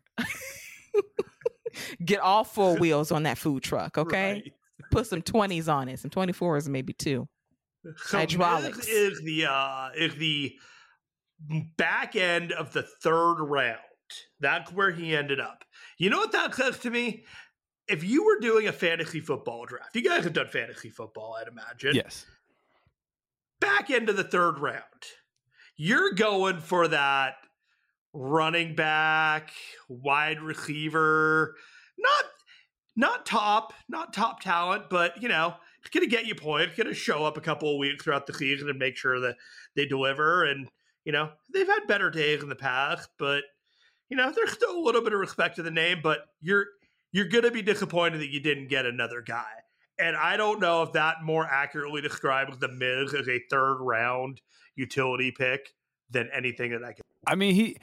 Get all four wheels on that food truck, okay? Right. Put some 20s on it, some 24s, maybe two. So Hydraulics. Miz is the uh is the back end of the third round. That's where he ended up. You know what that says to me? If you were doing a fantasy football draft, you guys have done fantasy football, I'd imagine. Yes. Back end of the third round, you're going for that running back, wide receiver, not not top, not top talent, but you know, gonna get you points, gonna show up a couple of weeks throughout the season and make sure that they deliver. And you know, they've had better days in the past, but you know, there's still a little bit of respect to the name. But you're you're gonna be disappointed that you didn't get another guy. And I don't know if that more accurately describes the Miz as a third round utility pick than anything that I can. I mean, he.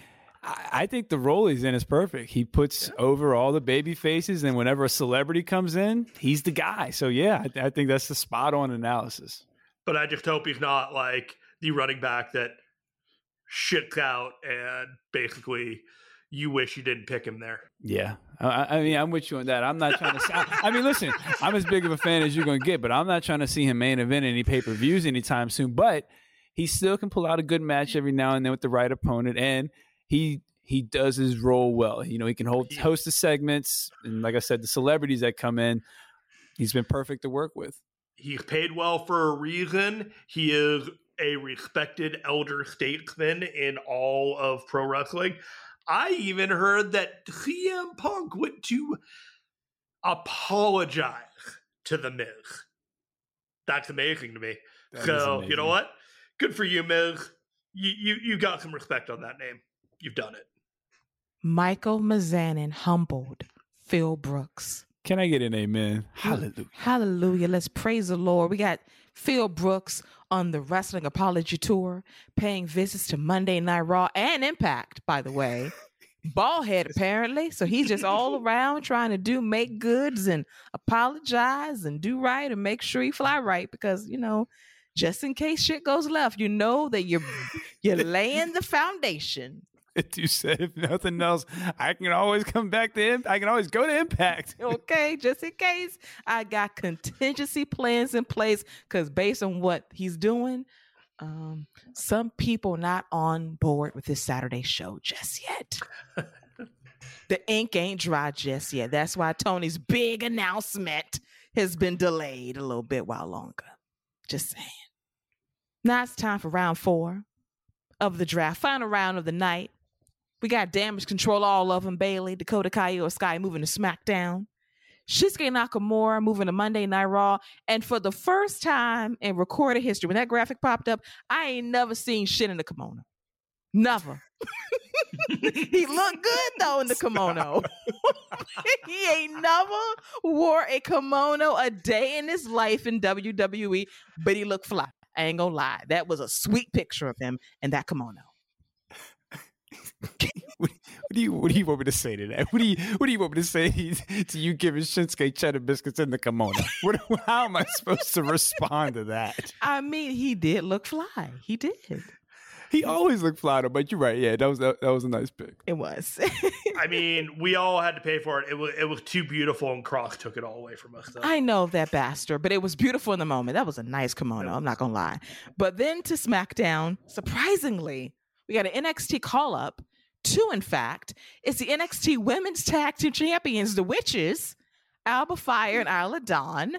I think the role he's in is perfect. He puts over all the baby faces, and whenever a celebrity comes in, he's the guy. So yeah, I, I think that's the spot on analysis. But I just hope he's not like the running back that shits out and basically you wish you didn't pick him there. Yeah, I, I- mean, I'm with you on that. I'm not trying to. Say, I, I mean, listen, I'm as big of a fan as you're going to get, but I'm not trying to see him main event any pay per views anytime soon. But he still can pull out a good match every now and then with the right opponent, and he he does his role well. You know, he can hold, host the segments, and like I said, the celebrities that come in, he's been perfect to work with. He's paid well for a reason. He is a respected elder statesman in all of pro wrestling. I even heard that CM Punk went to apologize to the Miz. That's amazing to me. That so you know what? Good for you, Miz. You you you got some respect on that name. You've done it. Michael Mizanin humbled Phil Brooks. Can I get an amen? Hallelujah. Hallelujah. Let's praise the Lord. We got Phil Brooks on the Wrestling Apology Tour, paying visits to Monday Night Raw and Impact, by the way. Ballhead, apparently. So he's just all around trying to do make goods and apologize and do right and make sure you fly right because, you know, just in case shit goes left, you know that you're you're laying the foundation you said if nothing else, I can always come back to him. I can always go to Impact. okay, just in case I got contingency plans in place because based on what he's doing, um, some people not on board with this Saturday show just yet. the ink ain't dry just yet. That's why Tony's big announcement has been delayed a little bit while longer. Just saying. Now it's time for round four of the draft, final round of the night. We got Damage CTRL, all of them. Bayley, Dakota Kai, or Sky moving to SmackDown. Shinsuke Nakamura moving to Monday Night Raw. And for the first time in recorded history, when that graphic popped up, I ain't never seen shit in the kimono. Never. he looked good though in the kimono. he ain't never wore a kimono a day in his life in WWE, but he looked fly. I ain't gonna lie. That was a sweet picture of him in that kimono. what, do you what do you want me to say to that? What do you what do you want me to say to you giving Shinsuke cheddar biscuits in the kimono? What, how am I supposed to respond to that? I mean, he did look fly. He did. He always looked fly, but you're right. Yeah, that was that, that was a nice pick. It was. I mean, we all had to pay for it. It was it was too beautiful, and Croc took it all away from us. Though. I know that bastard, but it was beautiful in the moment. That was a nice kimono. I'm not gonna lie. But then to SmackDown, surprisingly, we got an NXT call up. Two, in fact, it's the NXT Women's Tag Team Champions, the Witches, Alba Fire and Isla Dawn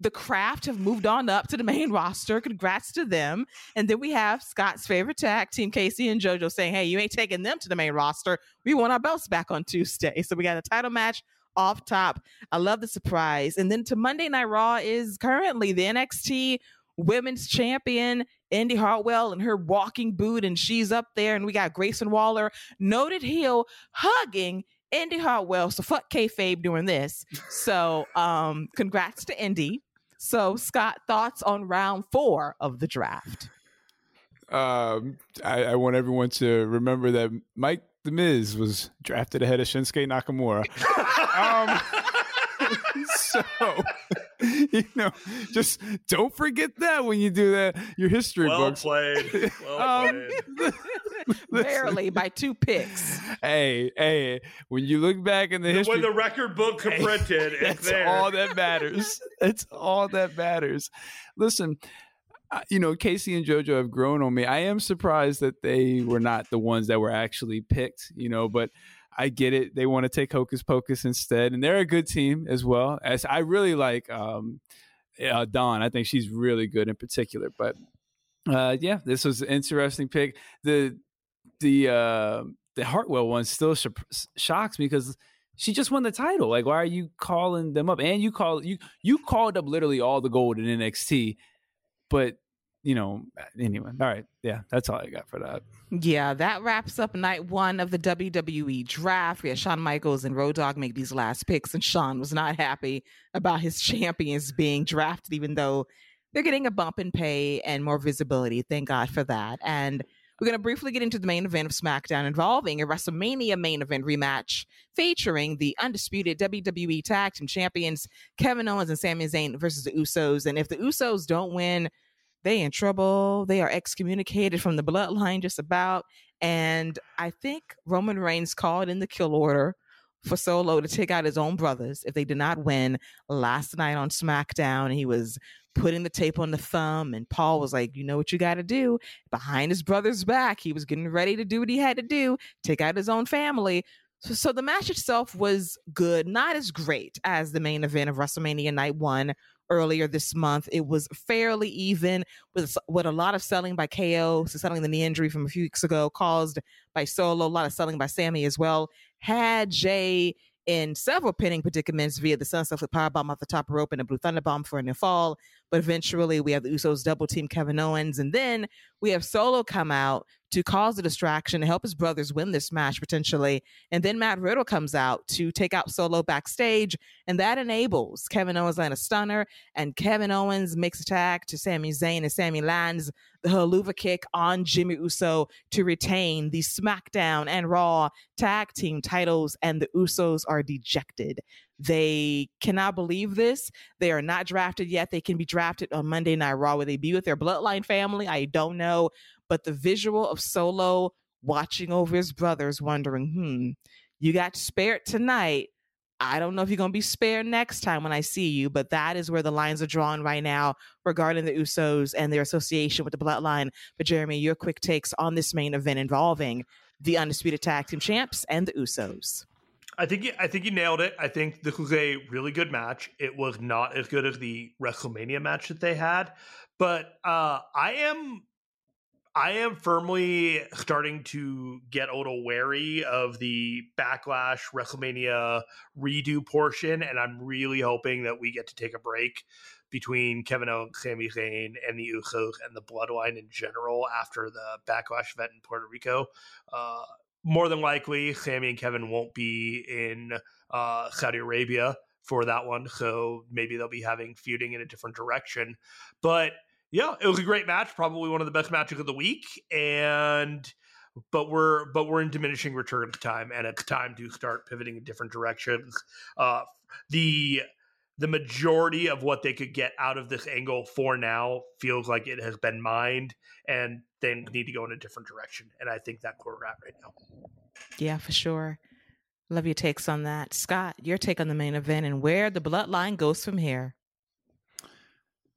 the craft have moved on up to the main roster. Congrats to them. And then we have Scott's favorite tag team, Casey and JoJo, saying, Hey, you ain't taking them to the main roster. We want our belts back on Tuesday. So we got a title match off top. I love the surprise. And then to Monday Night Raw is currently the NXT women's champion, Indi Hartwell, and her walking boot, and she's up there. And we got Grayson Waller, noted heel, hugging Indi Hartwell. So fuck kayfabe doing this. So um, congrats to Indi. So Scott, thoughts on round four of the draft? Um, I, I want everyone to remember that Mike the Miz was drafted ahead of Shinsuke Nakamura. um, so you know, just don't forget that when you do that. Your history well books. Played. Well um, played. Barely by two picks. Hey, hey, when you look back in the history, when the record book printed, hey, that's there. all that matters. that's all that matters. Listen, you know, Casey and JoJo have grown on me. I am surprised that they were not the ones that were actually picked. You know, but I get it. They want to take Hocus Pocus instead, and they're a good team as well. As I really like um, uh, Dawn. I think she's really good in particular. But uh, yeah, this was an interesting pick. The the uh, the Hartwell one still sh- shocks me because she just won the title. Like, why are you calling them up? And you call you you called up literally all the gold in NXT, but you know, anyway. All right, yeah, that's all I got for that. Yeah, that wraps up night one of the WWE draft. We had Shawn Michaels and Road Dogg make these last picks, and Shawn was not happy about his champions being drafted, even though they're getting a bump in pay and more visibility. Thank God for that. And we're going to briefly get into the main event of SmackDown involving a WrestleMania main event rematch featuring the undisputed WWE Tag Team Champions Kevin Owens and Sami Zayn versus the Usos. And if the Usos don't win, they in trouble. They are excommunicated from the bloodline just about. And I think Roman Reigns called in the kill order for Solo to take out his own brothers if they did not win last night on SmackDown. He was putting the tape on the thumb, and Paul was like, You know what you got to do? Behind his brother's back, he was getting ready to do what he had to do, take out his own family. So, so the match itself was good, not as great as the main event of WrestleMania Night One earlier this month. It was fairly even with with a lot of selling by KO, so selling the knee injury from a few weeks ago, caused by Solo, a lot of selling by Sami as well. Had Jay in several pinning predicaments via the sunset flip powerbomb off the top rope and a blue thunderbomb for a new fall. But eventually, we have the Usos double team Kevin Owens, and then we have Solo come out to cause a distraction to help his brothers win this match potentially. And then Matt Riddle comes out to take out Solo backstage, and that enables Kevin Owens land a stunner, and Kevin Owens makes a tag to Sami Zayn, and Sami lands the haluva kick on Jimmy Uso to retain the SmackDown and Raw tag team titles, and the Usos are dejected. They cannot believe this. They are not drafted yet. They can be drafted on Monday Night Raw. Will they be with their bloodline family? I don't know but the visual of Solo watching over his brothers, wondering, hmm, you got spared tonight. I don't know if you're going to be spared next time when I see you, but that is where the lines are drawn right now regarding the Usos and their association with the bloodline. But Jeremy, your quick takes on this main event involving the undisputed tag team champs and the Usos. I think I think you nailed it. I think this was a really good match. It was not as good as the WrestleMania match that they had, but uh, I am I am firmly starting to get a little wary of the backlash WrestleMania redo portion, and I'm really hoping that we get to take a break between Kevin Owens, Sami Zayn, and the Usos and the Bloodline in general after the backlash event in Puerto Rico. Uh, more than likely, Sami and Kevin won't be in uh, Saudi Arabia for that one, so maybe they'll be having feuding in a different direction. But yeah, it was a great match, probably one of the best matches of the week, and but we're but we're in diminishing return time, and it's time to start pivoting in different directions. Uh, the the majority of what they could get out of this angle for now feels like it has been mined, and they need to go in a different direction. And I think that's where we're at right now. Yeah, for sure. Love your takes on that, Scott. Your take on the main event and where the bloodline goes from here.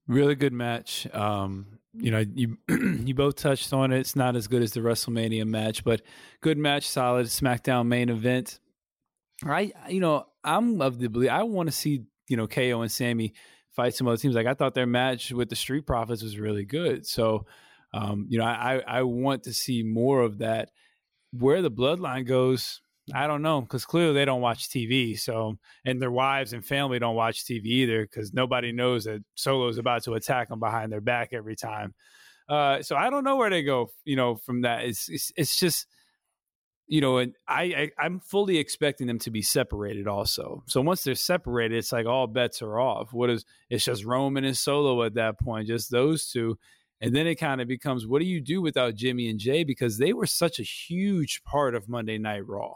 Really good match. Um, you know, you you both touched on it. It's not as good as the WrestleMania match, but good match, solid SmackDown main event. I, you know, I'm of the belief I want to see you know KO and Sami fight some other teams. Like I thought their match with the Street Profits was really good. So, um, you know, I I want to see more of that. Where the bloodline goes, I don't know because clearly they don't watch TV. So, and their wives and family don't watch TV either because nobody knows that Solo is about to attack them behind their back every time. Uh, so I don't know where they go. You know, from that, it's it's, it's just you know, and I, I am fully expecting them to be separated also. So once they're separated, it's like all bets are off. What is it's just Roman and Solo at that point, just those two. And then it kind of becomes what do you do without Jimmy and Jay because they were such a huge part of Monday Night Raw.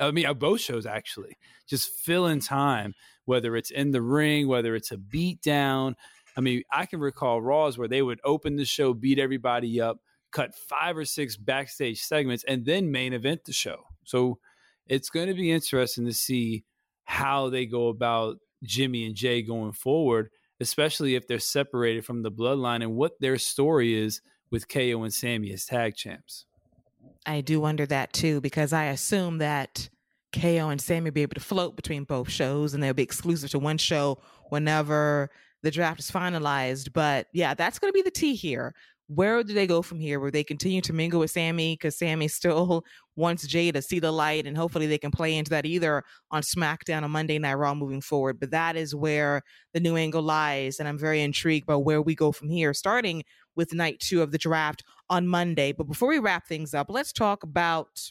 I mean, both shows actually, just fill in time, whether it's in the ring, whether it's a beat down. I mean, I can recall Raws where they would open the show, beat everybody up, cut five or six backstage segments, and then main event the show. So it's going to be interesting to see how they go about Jimmy and Jay going forward, especially if they're separated from the bloodline and what their story is with KO and Sami as tag champs. I do wonder that too, because I assume that KO and Sami will be able to float between both shows and they'll be exclusive to one show whenever the draft is finalized. But yeah, that's going to be the T here. Where do they go from here? Where they continue to mingle with Sami because Sami still wants Jay to see the light, and hopefully they can play into that either on SmackDown or Monday Night Raw moving forward. But that is where the new angle lies, and I'm very intrigued by where we go from here, starting with night two of the draft on Monday. But before we wrap things up, let's talk about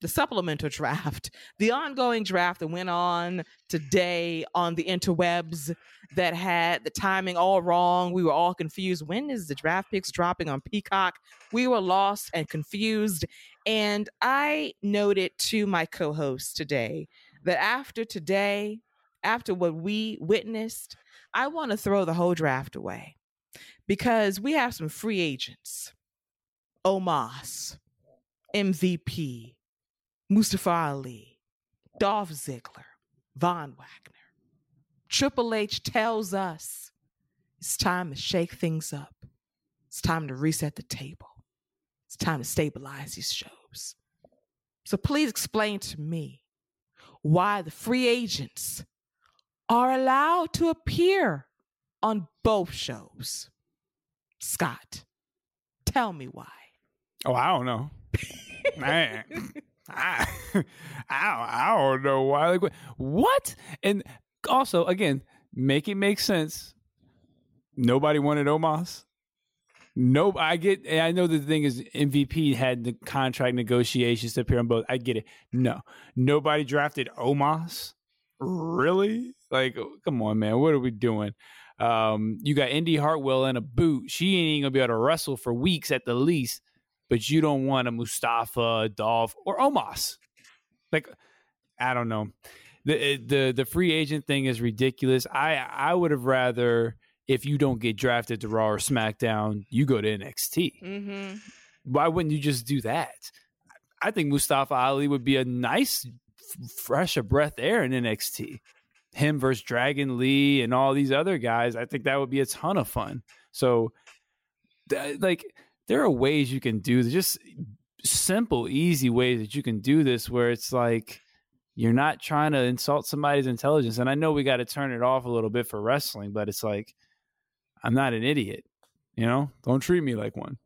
the supplemental draft, the ongoing draft that went on today on the interwebs that had the timing all wrong. We were all confused. When is the draft picks dropping on Peacock? We were lost and confused. And I noted to my co host today that after today, after what we witnessed, I want to throw the whole draft away because we have some free agents Omos, MVP, Mustafa Ali, Dolph Ziggler, Von Wagner. Triple H tells us it's time to shake things up. It's time to reset the table. It's time to stabilize these shows. So please explain to me why the free agents are allowed to appear on both shows. Scott, tell me why. Oh, I don't know. Man. I, I, I don't know why. Like, what? And also, again, make it make sense. Nobody wanted Omos. Nope. I get. I know the thing is MVP had the contract negotiations to appear on both. I get it. No, nobody drafted Omos. Really? Like, come on, man. What are we doing? Um, you got Indi Hartwell in a boot. She ain't even gonna be able to wrestle for weeks at the least but you don't want a Mustafa, Dolph, or Omos. Like, I don't know. The eh, the the free agent thing is ridiculous. I I would have rather if you don't get drafted to Raw or SmackDown, you go to NXT. Mm-hmm. Why wouldn't you just do that? I think Mustafa Ali would be a nice, f- fresh of breath air in NXT. Him versus Dragon Lee and all these other guys. I think that would be a ton of fun. So, like, there are ways you can do this, just simple, easy ways that you can do this where it's like you're not trying to insult somebody's intelligence. And I know we got to turn it off a little bit for wrestling, but it's like, I'm not an idiot. You know, don't treat me like one.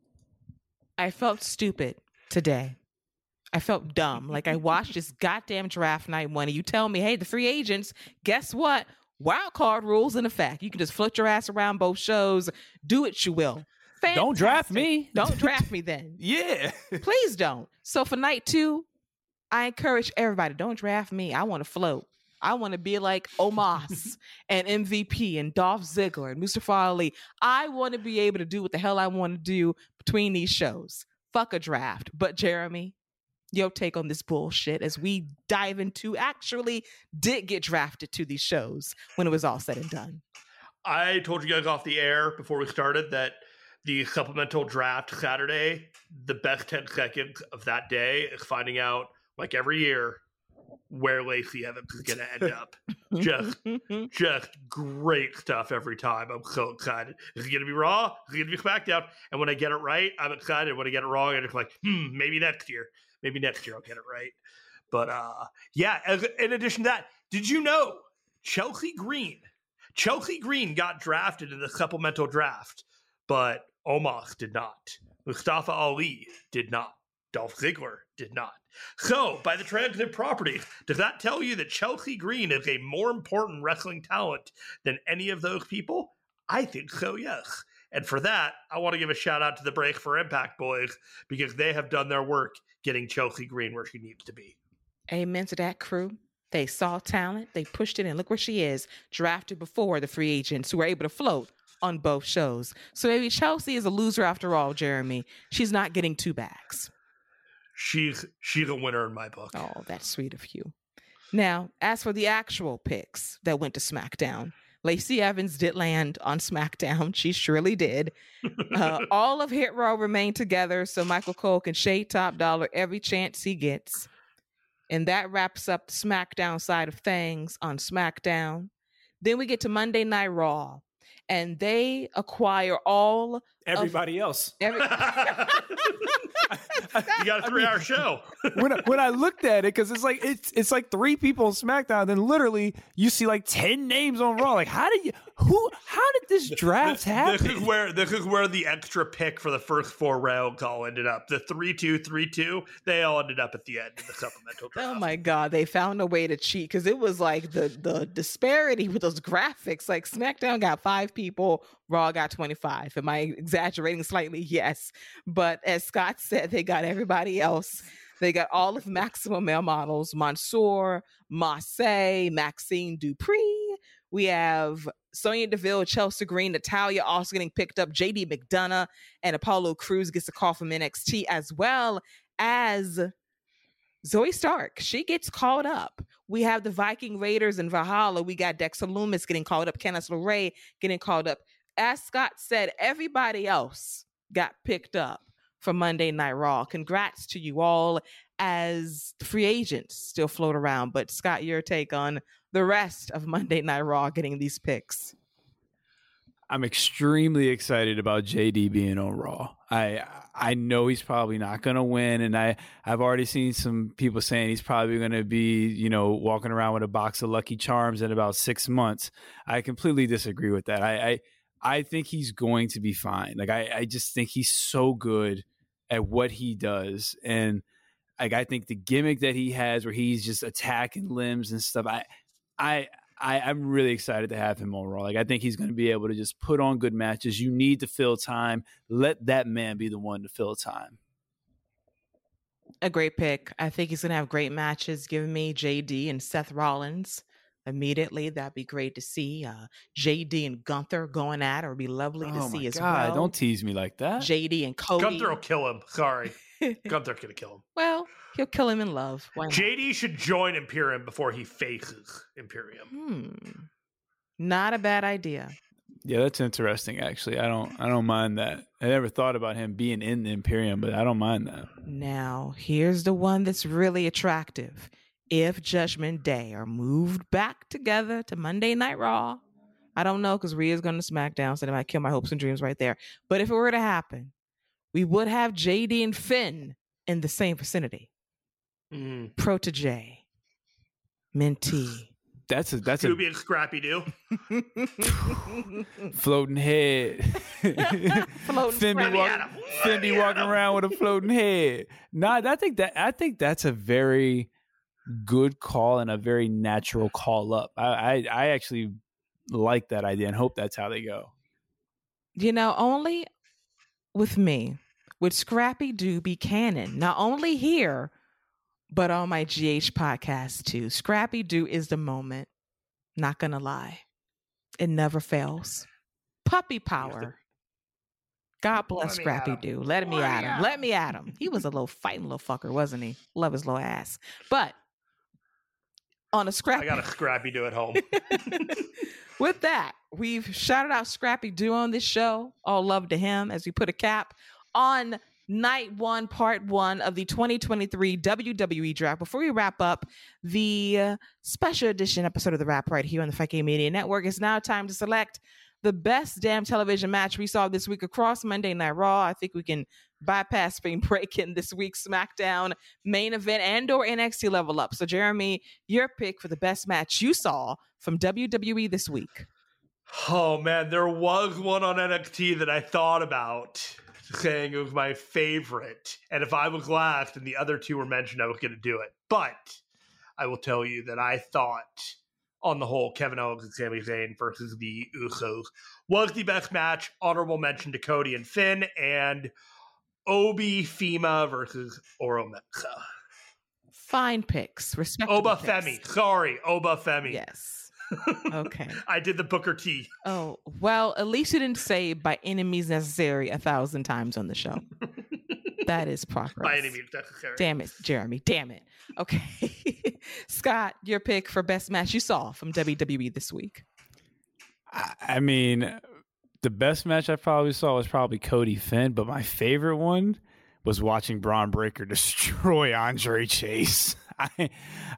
I felt stupid today. I felt dumb. Like I watched this goddamn draft night one, and you tell me, hey, the free agents, guess what? Wild card rules in effect. You can just float your ass around both shows. Do what you will. Don't draft me. Don't draft me then. Yeah. Please don't. So for night two, I encourage everybody, don't draft me. I want to float. I want to be like Omos and MVP and Dolph Ziggler and Mustafa Ali. I want to be able to do what the hell I want to do between these shows. Fuck a draft. But Jeremy, your take on this bullshit as we dive into actually did get drafted to these shows when it was all said and done. I told you guys off the air before we started that the supplemental draft Saturday, the best 10 seconds of that day is finding out, like every year, where Lacey Evans is going to end up. just, just great stuff every time. I'm so excited. Is it going to be Raw? Is it going to be SmackDown? And when I get it right, I'm excited. When I get it wrong, I'm just like, hmm, maybe next year. Maybe next year I'll get it right. But uh, yeah, as, in addition to that, did you know Chelsea Green? Chelsea Green got drafted in the supplemental draft, but Omos did not. Mustafa Ali did not. Dolph Ziggler did not. So, by the transitive property, does that tell you that Chelsea Green is a more important wrestling talent than any of those people? I think so, yes. And for that, I want to give a shout out to the Break for Impact boys because they have done their work getting Chelsea Green where she needs to be. Amen to that crew. They saw talent, they pushed it, and look where she is, drafted before the free agents who were able to float on both shows. So maybe Chelsea is a loser after all, Jeremy. She's not getting two bags. She's she's a winner in my book. Oh, that's sweet of you. Now, as for the actual picks that went to SmackDown, Lacey Evans did land on SmackDown. She surely did. Uh, all of Hit Row remained together, so Michael Cole can shade Top Dolla every chance he gets. And that wraps up the SmackDown side of things on SmackDown. Then we get to Monday Night Raw, and they acquire all Everybody else. every. you got a three hour show. when I, when I looked at it, because it's like it's it's like three people on SmackDown, then literally you see like ten names on Raw. Like, how did you? Who? How did this draft This happen? is where this is where the extra pick for the first four rounds all ended up. The three two three two, they all ended up at the end of the supplemental oh draft. Oh my god, they found a way to cheat because it was like the the disparity with those graphics. Like SmackDown got five people, Raw got twenty five. Am I exaggerating slightly? Yes, but as Scott said, they got everybody else. They got all of Maximum Male models: Mansoor, Marseille, Maxxine Dupri. We have Sonya Deville, Chelsea Green, Natalya also getting picked up. JD McDonagh and Apollo Crews gets a call from NXT as well as Zoey Stark, she gets called up. We have the Viking Raiders in Valhalla. We got Dexter Lumis getting called up, Candice LeRae getting called up. As Scott said, everybody else got picked up for Monday Night Raw. Congrats to you all as free agents still float around. But Scott, your take on the rest of Monday Night Raw getting these picks. I'm extremely excited about JD being on Raw. I I know he's probably not going to win, and I I've already seen some people saying he's probably going to be you know walking around with a box of Lucky Charms in about six months. I completely disagree with that. I I, I think he's going to be fine. Like I I just think he's so good at what he does, and like I think the gimmick that he has, where he's just attacking limbs and stuff. I I I, I'm really excited to have him on Raw. Like I think he's going to be able to just put on good matches. You need to fill time. Let that man be the one to fill time. A great pick. I think he's going to have great matches. Giving me JD and Seth Rollins immediately. That'd be great to see. Uh, JD and Gunther going at it would be lovely to oh see my as God! well. Don't tease me like that. JD and Cody. Gunther will kill him. Sorry. Gunther gonna kill him. well, he'll kill him in love. Why not? JD should join Imperium before he faces Imperium. Hmm. Not a bad idea. Yeah, that's interesting. Actually, I don't I don't mind that I never thought about him being in the Imperium, but I don't mind that. Now, here's the one that's really attractive. If Judgment Day are moved back together to Monday Night Raw, I don't know because Rhea's going to SmackDown, so they might kill my hopes and dreams right there. But if it were to happen, we would have JD and Finn in the same vicinity. Mm. Protege, mentee. That's a that's a and Scrappy Doo. floating head. Floating Finn be, walk, at 'em. Let Finn be at walking 'em. around with a floating head. Nah, I think that I think that's a very good call and a very natural call up. I I, I actually like that idea and hope that's how they go. You know, only with me would Scrappy Doo be canon, not only here, but on my GH podcast too. Scrappy Doo is the moment. Not gonna lie, it never fails. Puppy power. God bless Let Scrappy at 'em. Doo. Let me at him. Let me at him. He was a little fighting little fucker, wasn't he? Love his little ass. But on a I Scrappy I got a Scrappy Doo at home. with that, we've shouted out Scrappy Doo on this show. All love to him as we put a cap on night one, part one of the 2023 WWE draft. Before we wrap up the uh, special edition episode of the wrap right here on the Fight Game Media Network, it's now time to select the best damn television match we saw this week across Monday Night Raw. I think we can bypass spring break in this week's SmackDown main event and or NXT level up. So Jeremy, your pick for the best match you saw from WWE this week. Oh man, there was one on NXT that I thought about saying it was my favorite. And if I was last and the other two were mentioned, I was going to do it. But I will tell you that I thought, on the whole, Kevin Owens and Sami Zayn versus the Usos was the best match. Honorable mention to Cody and Finn and Oba Femi versus Oro Mensah. Fine picks. Respectable Oba picks. Femi. Sorry, Oba Femi. Yes. Okay. I did the Booker T. Oh, well, at least you didn't say by enemies necessary a thousand times on the show. that is progress. By any means necessary. Damn it, Jeremy. Damn it. Okay. Scott, your pick for best match you saw from WWE this week. I, I mean, the best match I probably saw was probably Cody Finn, but my favorite one was watching Bron Breakker destroy Andre Chase. I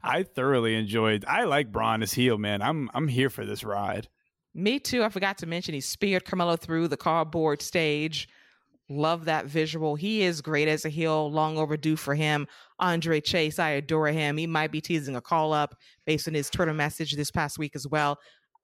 I thoroughly enjoyed. I like Bron as heel, man. I'm I'm here for this ride. Me too. I forgot to mention he speared Carmelo through the cardboard stage. Love that visual. He is great as a heel, long overdue for him. Andre Chase, I adore him. He might be teasing a call up based on his Twitter message this past week as well.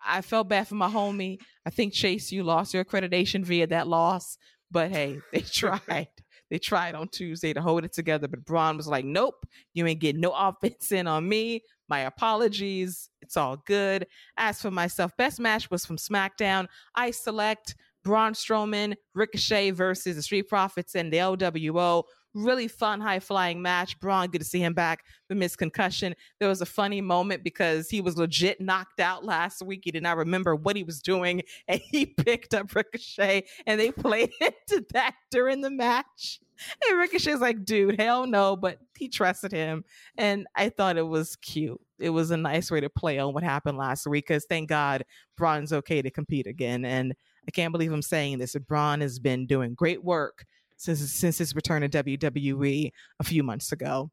I felt bad for my homie. I think Chase, you lost your accreditation via that loss, but hey, they tried. they tried on Tuesday to hold it together, but Bron was like, "Nope, you ain't getting no offense in on me." My apologies. It's all good. As for myself, best match was from SmackDown. I select Braun Strowman, Ricochet versus the Street Profits and the LWO. Really fun, high flying match. Braun, good to see him back from his concussion. There was a funny moment because he was legit knocked out last week. He did not remember what he was doing, and he picked up Ricochet, and they played into that during the match. And Ricochet's like, dude, hell no, but he trusted him. And I thought it was cute. It was a nice way to play on what happened last week because thank God Braun's okay to compete again. And I can't believe I'm saying this, Braun has been doing great work since since his return to WWE a few months ago.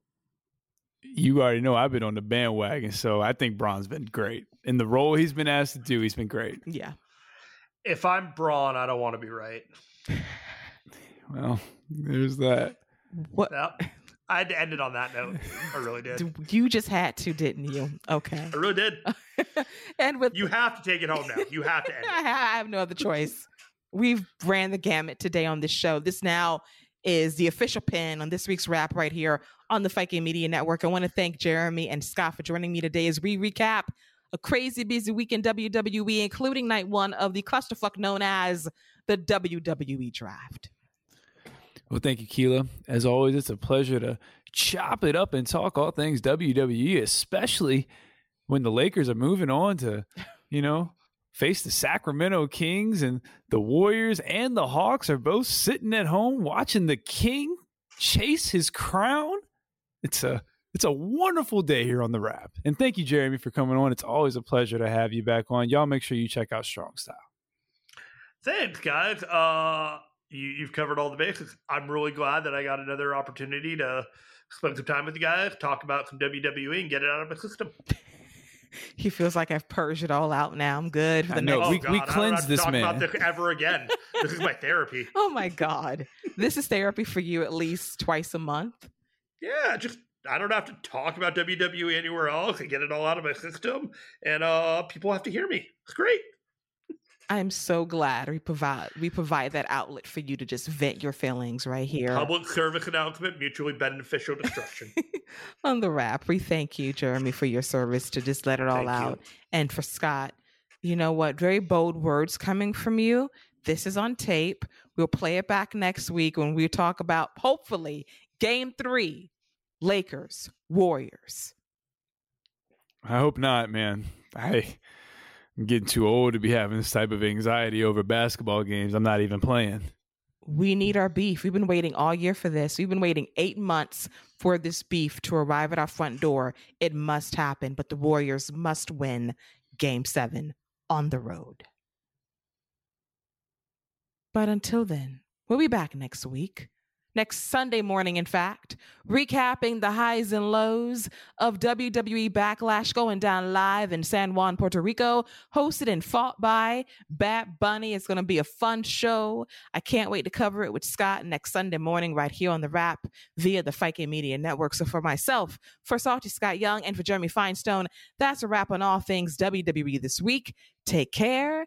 You already know I've been on the bandwagon, so I think Braun's been great. In the role he's been asked to do, he's been great. Yeah. If I'm Braun, I don't want to be right. Well, there's that. What Yep. I had to end it on that note. I really did. you just had to, didn't you? Okay. I really did. and with You have to take it home now. You have to end it. I have no other choice. We've ran the gamut today on this show. This now is the official pin on this week's wrap right here on the Fight Game Media Network. I want to thank Jeremy and Scott for joining me today as we recap a crazy busy week in WWE, including night one of the clusterfuck known as the WWE Draft. Well, thank you, Keila. As always, it's a pleasure to chop it up and talk all things WWE, especially when the Lakers are moving on to, you know, face the Sacramento Kings and the Warriors and the Hawks are both sitting at home watching the King chase his crown. It's a it's a wonderful day here on the wrap. And thank you, Jeremy, for coming on. It's always a pleasure to have you back on. Y'all make sure you check out Strong Style. Thanks, guys. Uh, you, you've covered all the bases. I'm really glad that I got another opportunity to spend some time with you guys, talk about some WWE, and get it out of my system. he feels like I've purged it all out now. I'm good. For the I know. next- we- God, we I cleansed this talk man. about this ever again. this is my therapy. Oh my God. This is therapy for you at least twice a month. Yeah, just I don't have to talk about WWE anywhere else. I get it all out of my system, and uh people have to hear me. It's great. I'm so glad we provide we provide that outlet for you to just vent your feelings right here Public service announcement, mutually beneficial destruction. on the wrap. We thank you, Jeremy, for your service to just let it all Thank you. out. And for Scott, you know what? Very bold words coming from you. This is on tape. We'll play it back next week when we talk about hopefully game three, Lakers, Warriors. I hope not, man. I, Getting too old to be having this type of anxiety over basketball games. I'm not even playing. We need our beef. We've been waiting all year for this. We've been waiting eight months for this beef to arrive at our front door. It must happen, but the Warriors must win game seven on the road. But until then, we'll be back next week. Next Sunday morning, in fact, recapping the highs and lows of WWE Backlash going down live in San Juan, Puerto Rico, hosted and fought by Bad Bunny. It's going to be a fun show. I can't wait to cover it with Scott next Sunday morning right here on the Wrap via the Fike Media Network. So for myself, for Salty Scott Young, and for Jeremy Finestone, that's a wrap on all things WWE this week. Take care